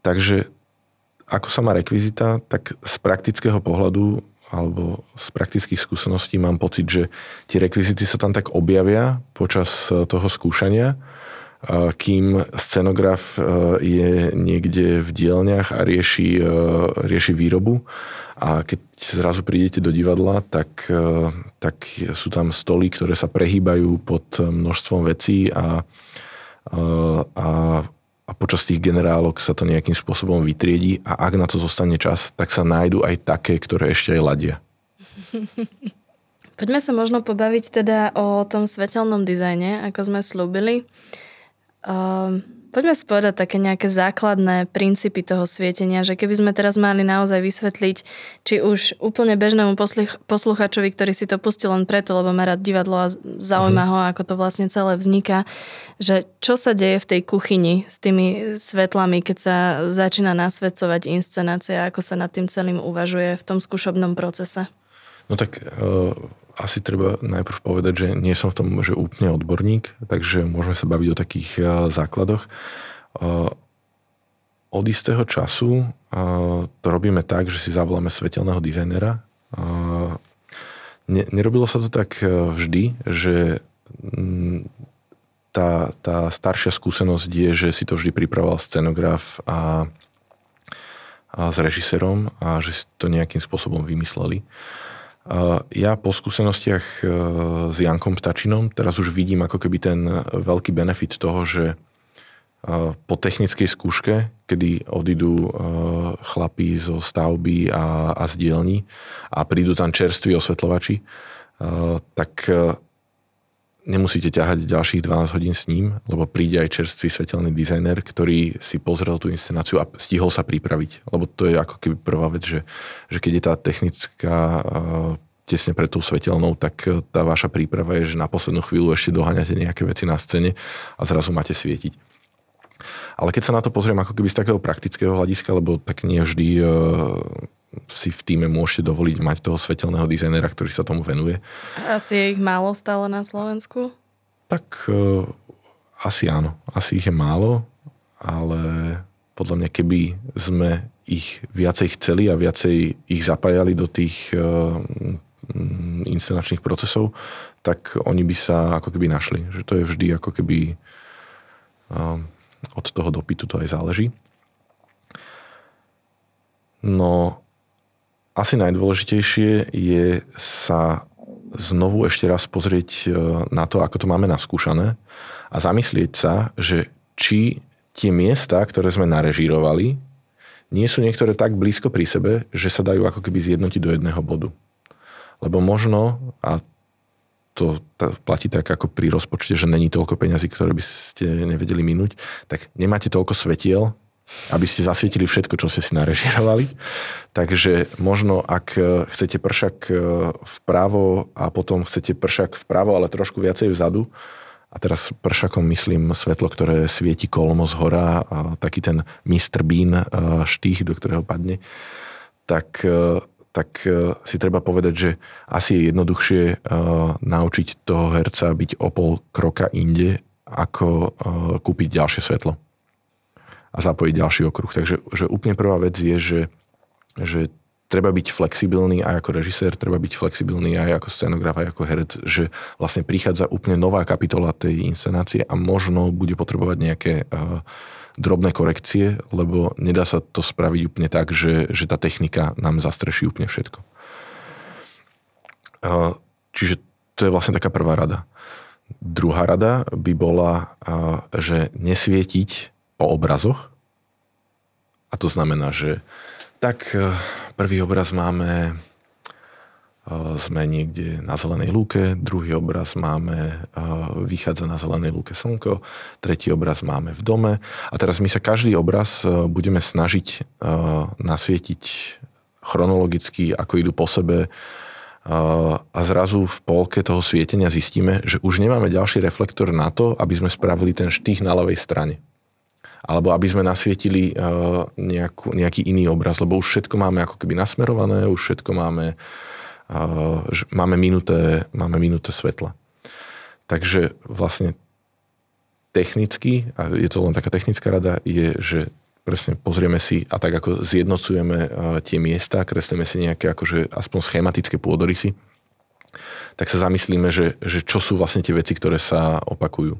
Takže ako sa má rekvizita, tak z praktického pohľadu alebo z praktických skúseností mám pocit, že tie rekvizity sa tam tak objavia počas e, toho skúšania, kým scenograf e, je niekde v dielniach a rieši, e, rieši výrobu. A keď zrazu prídete do divadla, tak, tak sú tam stoly, ktoré sa prehýbajú pod množstvom vecí a, a a počas tých generálok sa to nejakým spôsobom vytriedí a ak na to zostane čas, tak sa nájdu aj také, ktoré ešte aj ladia. Poďme sa možno pobaviť teda o tom svetelnom dizajne, ako sme slúbili. Um, Poďme si povedať také nejaké základné princípy toho svietenia, že keby sme teraz mali naozaj vysvetliť, či už úplne bežnému posluchačovi, ktorý si to pustil len preto, lebo má rád divadlo a zaujíma ho, ako to vlastne celé vzniká, že čo sa deje v tej kuchyni s tými svetlami, keď sa začína nasvedcovať inscenácia, ako sa nad tým celým uvažuje v tom skúšobnom procese? No tak uh asi treba najprv povedať, že nie som v tom že úplne odborník, takže môžeme sa baviť o takých eh, základoch. Eh, od istého času eh, to robíme tak, že si zavoláme svetelného dizajnera. Nerobilo sa to tak vždy, že mm, tá, tá staršia skúsenosť je, že si to vždy pripravoval scenograf a, a s režisérom a že si to nejakým spôsobom vymysleli. Ja po skúsenostiach e, s Jankom Ptačinom teraz už vidím ako keby ten veľký benefit toho, že e, po technickej skúške, kedy odídu e, chlapí zo stavby a, a z dielní a prídu tam čerství osvetľovači, tak nemusíte ťahať ďalších 12 hodín s ním, lebo príde aj čerstvý svetelný dizajner, ktorý si pozrel tú inscenáciu a stihol sa pripraviť. Lebo to je ako keby prvá vec, že, že keď je tá technická tesne pred tou svetelnou, tak e, tá vaša príprava je, že na poslednú chvíľu ešte doháňate nejaké veci na scéne a zrazu máte svietiť. Ale keď sa na to pozriem ako keby z takého praktického hľadiska, lebo tak nie vždy si v týme môžete dovoliť mať toho svetelného dizajnera, ktorý sa tomu venuje. Asi je ich málo stále na Slovensku? Tak uh, asi áno. Asi ich je málo, ale podľa mňa, keby sme ich viacej chceli a viacej ich zapájali do tých uh, inscenačných procesov, tak oni by sa ako keby našli. Že to je vždy ako keby od toho dopytu to aj záleží. No asi najdôležitejšie je sa znovu ešte raz pozrieť e, na to, ako to máme naskúšané a zamyslieť sa, že či tie miesta, ktoré sme narežírovali, nie sú niektoré tak blízko pri sebe, že sa dajú ako keby zjednotiť do jedného bodu. Lebo možno, a to platí tak ako pri rozpočte, že není toľko peňazí, ktoré by ste nevedeli minúť, tak nemáte toľko svetiel, aby ste zasvietili všetko, čo ste si narežirovali. Takže možno, ak chcete pršak vpravo a potom chcete pršak vpravo, ale trošku viacej vzadu, a teraz pršakom myslím svetlo, ktoré svieti kolmo z hora, a taký ten Mr. Bean štých, do ktorého padne, tak, e, tak e, si treba povedať, že asi je jednoduchšie e, naučiť toho herca byť o pol kroka inde, ako kúpiť ďalšie svetlo a zapojiť ďalší okruh. Takže že úplne prvá vec je, že, že treba byť flexibilný aj ako režisér, treba byť flexibilný aj ako scenograf, aj ako herec, že vlastne prichádza úplne nová kapitola tej inscenácie a možno bude potrebovať nejaké uh, drobné korekcie, lebo nedá sa to spraviť úplne tak, že, že tá technika nám zastreší úplne všetko. Uh, čiže to je vlastne taká prvá rada. Druhá rada by bola, uh, že nesvietiť po obrazoch, a to znamená, že tak Prvý obraz máme, sme niekde na zelenej lúke, druhý obraz máme, vychádza na zelenej lúke slnko, tretí obraz máme v dome. A teraz my sa každý obraz budeme snažiť nasvietiť chronologicky, ako idú po sebe a zrazu v polke toho svietenia zistíme, že už nemáme ďalší reflektor na to, aby sme spravili ten štých na ľavej strane alebo aby sme nasvietili uh, nejakú, nejaký iný obraz, lebo už všetko máme ako keby nasmerované, už všetko máme, uh, máme, minuté, máme minuté svetla. Takže vlastne technicky, a je to len taká technická rada, je, že presne pozrieme si a tak ako zjednocujeme uh, tie miesta, kreslíme si nejaké akože aspoň schematické pôdorysy, tak sa zamyslíme, že, že čo sú vlastne tie veci, ktoré sa opakujú.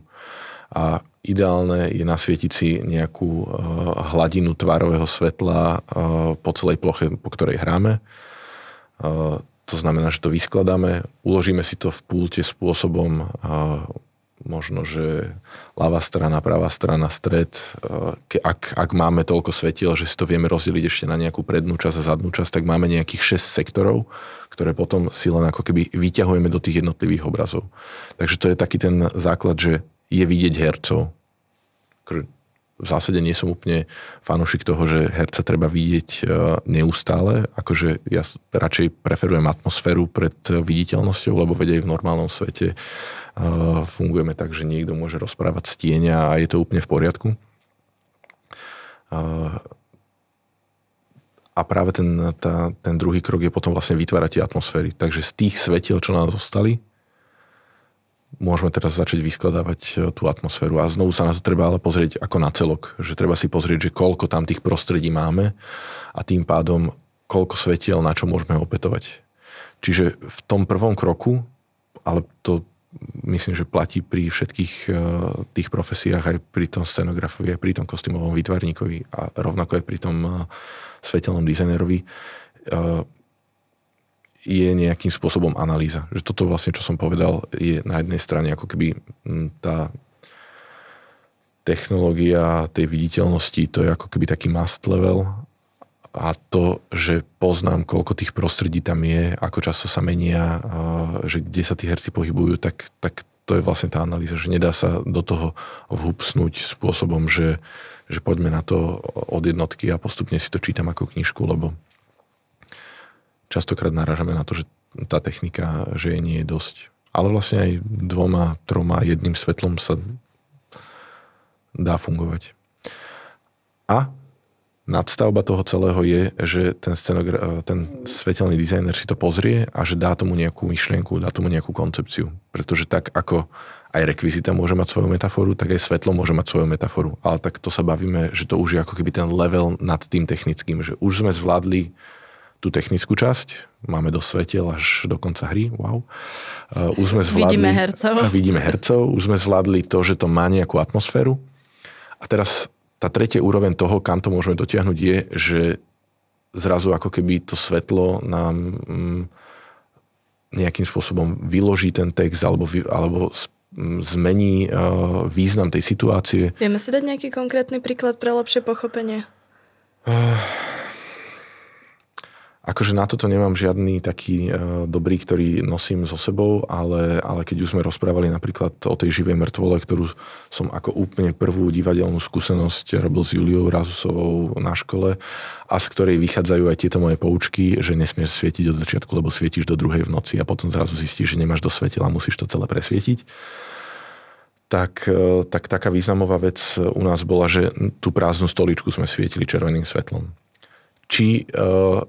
A Ideálne je nasvietiť si nejakú eh, hladinu tvárového svetla eh, po celej ploche, po ktorej hráme. Eh, to znamená, že to vyskladáme, uložíme si to v púlte spôsobom možno, že ľavá strana, pravá strana, stred. Ak, ak máme toľko svetiel, že si to vieme rozdeliť ešte na nejakú prednú časť a zadnú časť, tak máme nejakých 6 sektorov, ktoré potom si len ako keby vyťahujeme do tých jednotlivých obrazov. Takže to je taký ten základ, že je vidieť hercov. Akože v zásade nie som úplne fanúšik toho, že herca treba vidieť e, neustále. Akože ja radšej preferujem atmosféru pred viditeľnosťou, lebo vedia v normálnom svete e, fungujeme tak, že niekto môže rozprávať z a je to úplne v poriadku. E, a práve ten, tá, ten druhý krok je potom vlastne vytvárať tie atmosféry. Takže z tých svetiel, čo nám zostali, môžeme teraz začať vyskladávať e, tú atmosféru. A znovu sa na to treba ale pozrieť ako na celok. Že treba si pozrieť, že koľko tam tých prostredí máme a tým pádom koľko svetiel na čo môžeme opetovať. Čiže v tom prvom kroku, ale to myslím, že platí pri všetkých e, tých profesiách, aj pri tom scenografovi, aj pri tom kostýmovom výtvarníkovi a rovnako aj pri tom e, svetelnom dizajnerovi, je nejakým spôsobom analýza. Že toto vlastne, čo som povedal, je na jednej strane ako keby tá technológia tej viditeľnosti, to je ako keby taký must level a to, že poznám, koľko tých prostredí tam je, ako často sa menia, že kde sa tí herci pohybujú, tak, tak to je vlastne tá analýza, že nedá sa do toho vhupsnúť spôsobom, že, že poďme na to od jednotky a postupne si to čítam ako knižku, lebo častokrát narážame na to, že tá technika, že jej nie je dosť. Ale vlastne aj dvoma, troma, jedným svetlom sa dá fungovať. A nadstavba toho celého je, že ten, scenogra- ten svetelný dizajner si to pozrie a že dá tomu nejakú myšlienku, dá tomu nejakú koncepciu. Pretože tak ako aj rekvizita môže mať svoju metaforu, tak aj svetlo môže mať svoju metaforu. Ale tak to sa bavíme, že to už je ako keby ten level nad tým technickým, že už sme zvládli tú technickú časť, máme do svetiel až do konca hry, wow. Uh, už sme zvládli, vidíme hercov. Vidíme hercov, už sme zvládli to, že to má nejakú atmosféru. A teraz tá tretia úroveň toho, kam to môžeme dotiahnuť, je, že zrazu ako keby to svetlo nám mm, nejakým spôsobom vyloží ten text alebo, alebo mm, zmení uh, význam tej situácie. Vieme si dať nejaký konkrétny príklad pre lepšie pochopenie? Uh, Akože na toto nemám žiadny taký uh, dobrý, ktorý nosím so sebou, ale, ale keď už sme rozprávali napríklad o tej živej mŕtvole, ktorú som ako úplne prvú divadelnú skúsenosť robil s Juliou Razusovou na škole a z ktorej vychádzajú aj tieto moje poučky, že nesmieš svietiť od začiatku, lebo svietíš do druhej v noci a potom zrazu zistíš, že nemáš do svetela a musíš to celé presvietiť. Tak, e, tak taká významová vec u nás bola, že tú prázdnu stoličku sme svietili červeným svetlom či uh,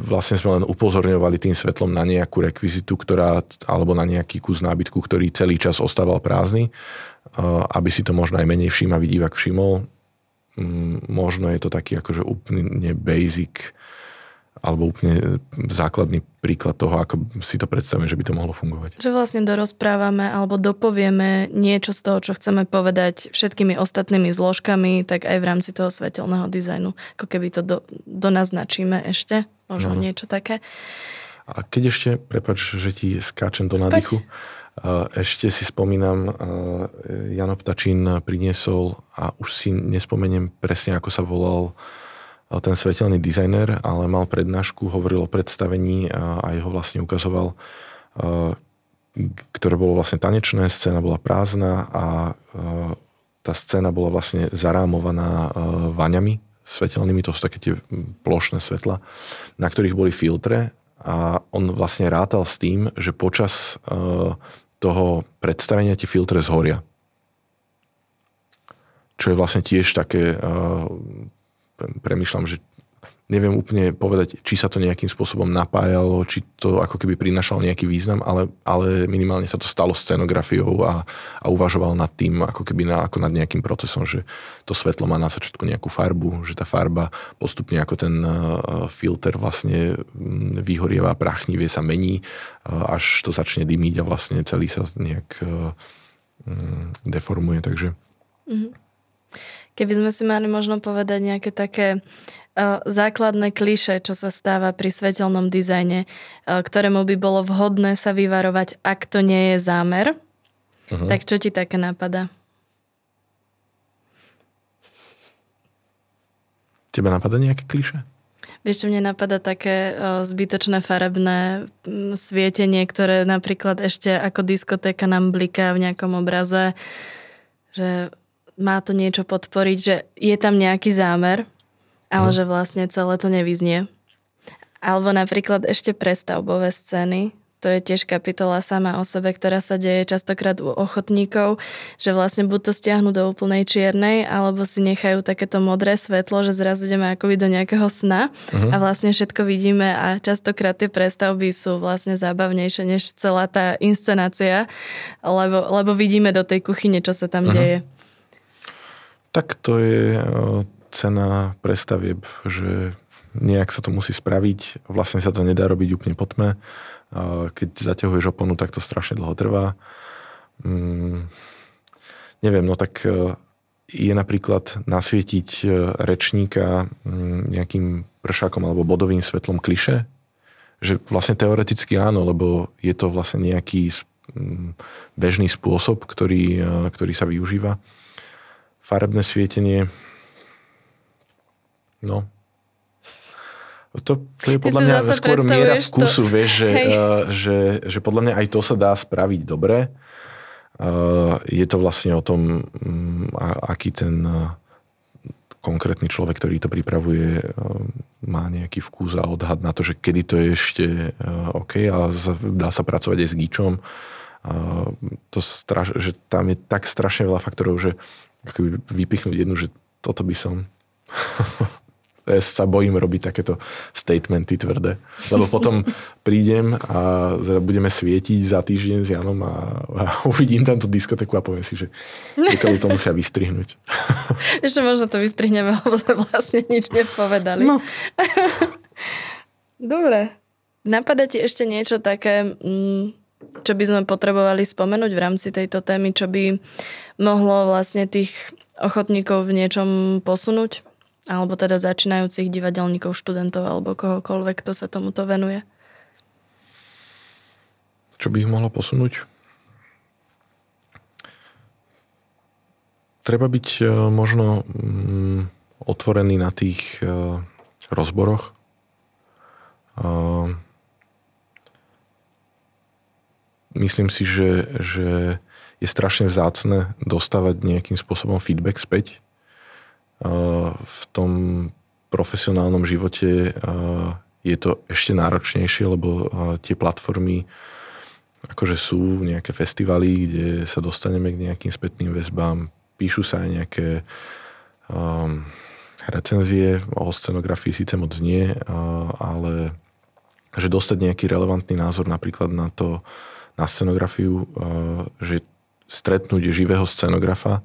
vlastne sme len upozorňovali tým svetlom na nejakú rekvizitu, ktorá, alebo na nejaký kus nábytku, ktorý celý čas ostával prázdny, uh, aby si to možno aj menej všímavý divák všimol. Um, možno je to taký akože úplne basic alebo úplne základný príklad toho, ako si to predstavíme, že by to mohlo fungovať. Že vlastne dorozprávame alebo dopovieme niečo z toho, čo chceme povedať všetkými ostatnými zložkami, tak aj v rámci toho svetelného dizajnu. Ako keby to do, donaznačíme ešte, možno no. niečo také. A keď ešte, prepač, že ti skáčem do nádychu, ešte si spomínam, Jano Ptačín priniesol, a už si nespomeniem presne, ako sa volal, ten svetelný dizajner, ale mal prednášku, hovoril o predstavení a, jeho vlastne ukazoval, ktoré bolo vlastne tanečné, scéna bola prázdna a tá scéna bola vlastne zarámovaná vaňami svetelnými, to sú také tie plošné svetla, na ktorých boli filtre a on vlastne rátal s tým, že počas toho predstavenia tie filtre zhoria. Čo je vlastne tiež také premyšľam, že neviem úplne povedať, či sa to nejakým spôsobom napájalo, či to ako keby prinašalo nejaký význam, ale, ale minimálne sa to stalo scenografiou a, a uvažoval nad tým, ako keby na, ako nad nejakým procesom, že to svetlo má na začiatku nejakú farbu, že tá farba postupne ako ten uh, filter vlastne mm, vyhorieva, prachnivie sa mení, uh, až to začne dymiť a vlastne celý sa nejak uh, deformuje, takže... Mm-hmm. Keby sme si mali možno povedať nejaké také uh, základné kliše, čo sa stáva pri svetelnom dizajne, uh, ktorému by bolo vhodné sa vyvarovať, ak to nie je zámer, uh-huh. tak čo ti také napadá? Teba napadá nejaké kliše? Vieš, čo mne napadá také uh, zbytočné farebné svietenie, ktoré napríklad ešte ako diskotéka nám bliká v nejakom obraze, že má to niečo podporiť, že je tam nejaký zámer, ale mm. že vlastne celé to nevyznie. Alebo napríklad ešte prestavbové scény, to je tiež kapitola sama o sebe, ktorá sa deje častokrát u ochotníkov, že vlastne buď to stiahnu do úplnej čiernej, alebo si nechajú takéto modré svetlo, že zrazu ideme akoby do nejakého sna uh-huh. a vlastne všetko vidíme a častokrát tie prestavby sú vlastne zábavnejšie než celá tá inscenácia, lebo, lebo vidíme do tej kuchyne, čo sa tam uh-huh. deje. Tak to je e, cena prestavieb, že nejak sa to musí spraviť. Vlastne sa to nedá robiť úplne po tme. Keď zaťahuješ oponu, tak to strašne dlho trvá. Mm, neviem, no tak e, je napríklad nasvietiť e, rečníka mm, nejakým pršákom alebo bodovým svetlom kliše, že vlastne teoreticky áno, lebo je to vlastne nejaký mm, bežný spôsob, ktorý, ktorý sa využíva farebné svietenie. No. To, to je podľa mňa skôr miera vkusu, to... vieš, že, uh, že, že podľa mňa aj to sa dá spraviť dobre. Uh, je to vlastne o tom, um, aký ten uh, konkrétny človek, ktorý to pripravuje, uh, má nejaký vkus a odhad na to, že kedy to je ešte uh, OK a dá sa pracovať aj s gíčom. Uh, to straš, že tam je tak strašne veľa faktorov, že akoby vypichnúť jednu, že toto by som... ja sa bojím robiť takéto statementy tvrdé. Lebo potom prídem a budeme svietiť za týždeň s Janom a, a uvidím tam tú diskoteku a poviem si, že niekedy to musia vystrihnúť. Ešte možno to vystrihneme, lebo sme vlastne nič nepovedali. No. Dobre. Napadá ti ešte niečo také, mm, čo by sme potrebovali spomenúť v rámci tejto témy, čo by mohlo vlastne tých ochotníkov v niečom posunúť? Alebo teda začínajúcich divadelníkov, študentov alebo kohokoľvek, kto sa tomuto venuje? Čo by ich mohlo posunúť? Treba byť e, možno mm, otvorený na tých e, rozboroch. E, myslím si, že, že je strašne vzácne dostávať nejakým spôsobom feedback späť. V tom profesionálnom živote je to ešte náročnejšie, lebo tie platformy akože sú nejaké festivaly, kde sa dostaneme k nejakým spätným väzbám, píšu sa aj nejaké um, recenzie o scenografii síce moc nie, uh, ale že dostať nejaký relevantný názor napríklad na to, na scenografiu, uh, že stretnúť živého scenografa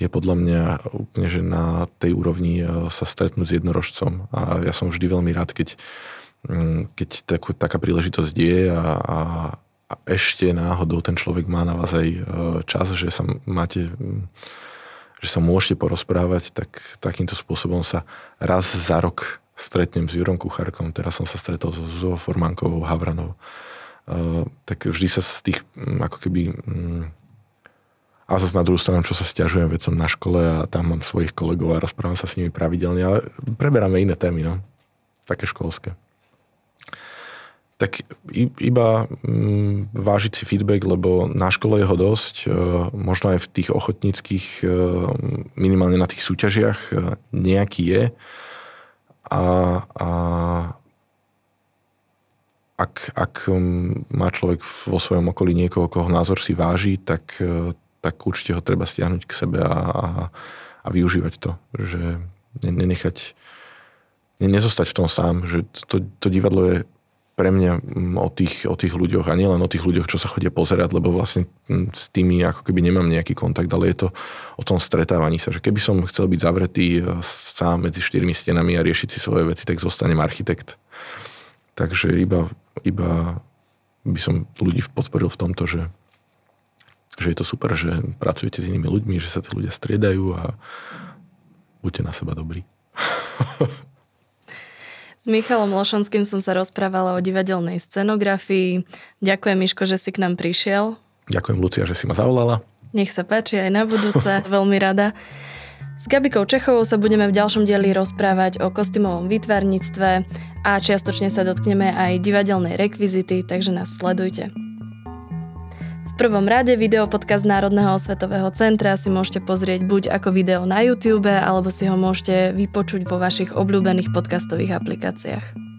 je podľa mňa úplne, že na tej úrovni uh, sa stretnúť s jednorožcom. A ja som vždy veľmi rád, keď, um, keď takú, taká príležitosť je a, a, a ešte náhodou ten človek má na vás aj uh, čas, že sa máte um, že sa môžete porozprávať, tak takýmto spôsobom sa raz za rok stretnem s Jurom Kucharkom, teraz som sa stretol so Zuzou Formankovou, Havranou. Uh, tak vždy sa z tých, um, ako keby, um, a zase na druhú stranu, čo sa stiažujem, veď na škole a tam mám svojich kolegov a rozprávam sa s nimi pravidelne, ale preberáme iné témy, no. Také školské tak iba mm, vážiť si feedback, lebo na škole je ho dosť, e, možno aj v tých ochotníckých, e, minimálne na tých súťažiach nejaký je. A, a ak, ak má človek vo svojom okolí niekoho, koho názor si váži, tak, tak určite ho treba stiahnuť k sebe a, a, a využívať to. Že nenechať, nezostať v tom sám, že to, to divadlo je pre mňa mm, o tých, o tých ľuďoch a nielen o tých ľuďoch, čo sa chodia pozerať, lebo vlastne mm, s tými ako keby nemám nejaký kontakt, ale je to o tom stretávaní sa, že keby som chcel byť zavretý e, sám medzi štyrmi stenami a riešiť si svoje veci, tak zostanem architekt. Takže iba, iba by som ľudí podporil v tomto, že, že je to super, že pracujete s inými ľuďmi, že sa tí ľudia striedajú a buďte na seba dobrí. S Michalom Lošonským som sa rozprávala o divadelnej scenografii. Ďakujem, Miško, že si k nám prišiel. Ďakujem, Lucia, že si ma zavolala. Nech sa páči aj na budúce, veľmi rada. S Gabikou Čechovou sa budeme v ďalšom dieli rozprávať o kostýmovom výtvarníctve a čiastočne sa dotkneme aj divadelnej rekvizity, takže nás sledujte prvom rade videopodcast Národného osvetového centra si môžete pozrieť buď ako video na YouTube, alebo si ho môžete vypočuť vo vašich obľúbených podcastových aplikáciách.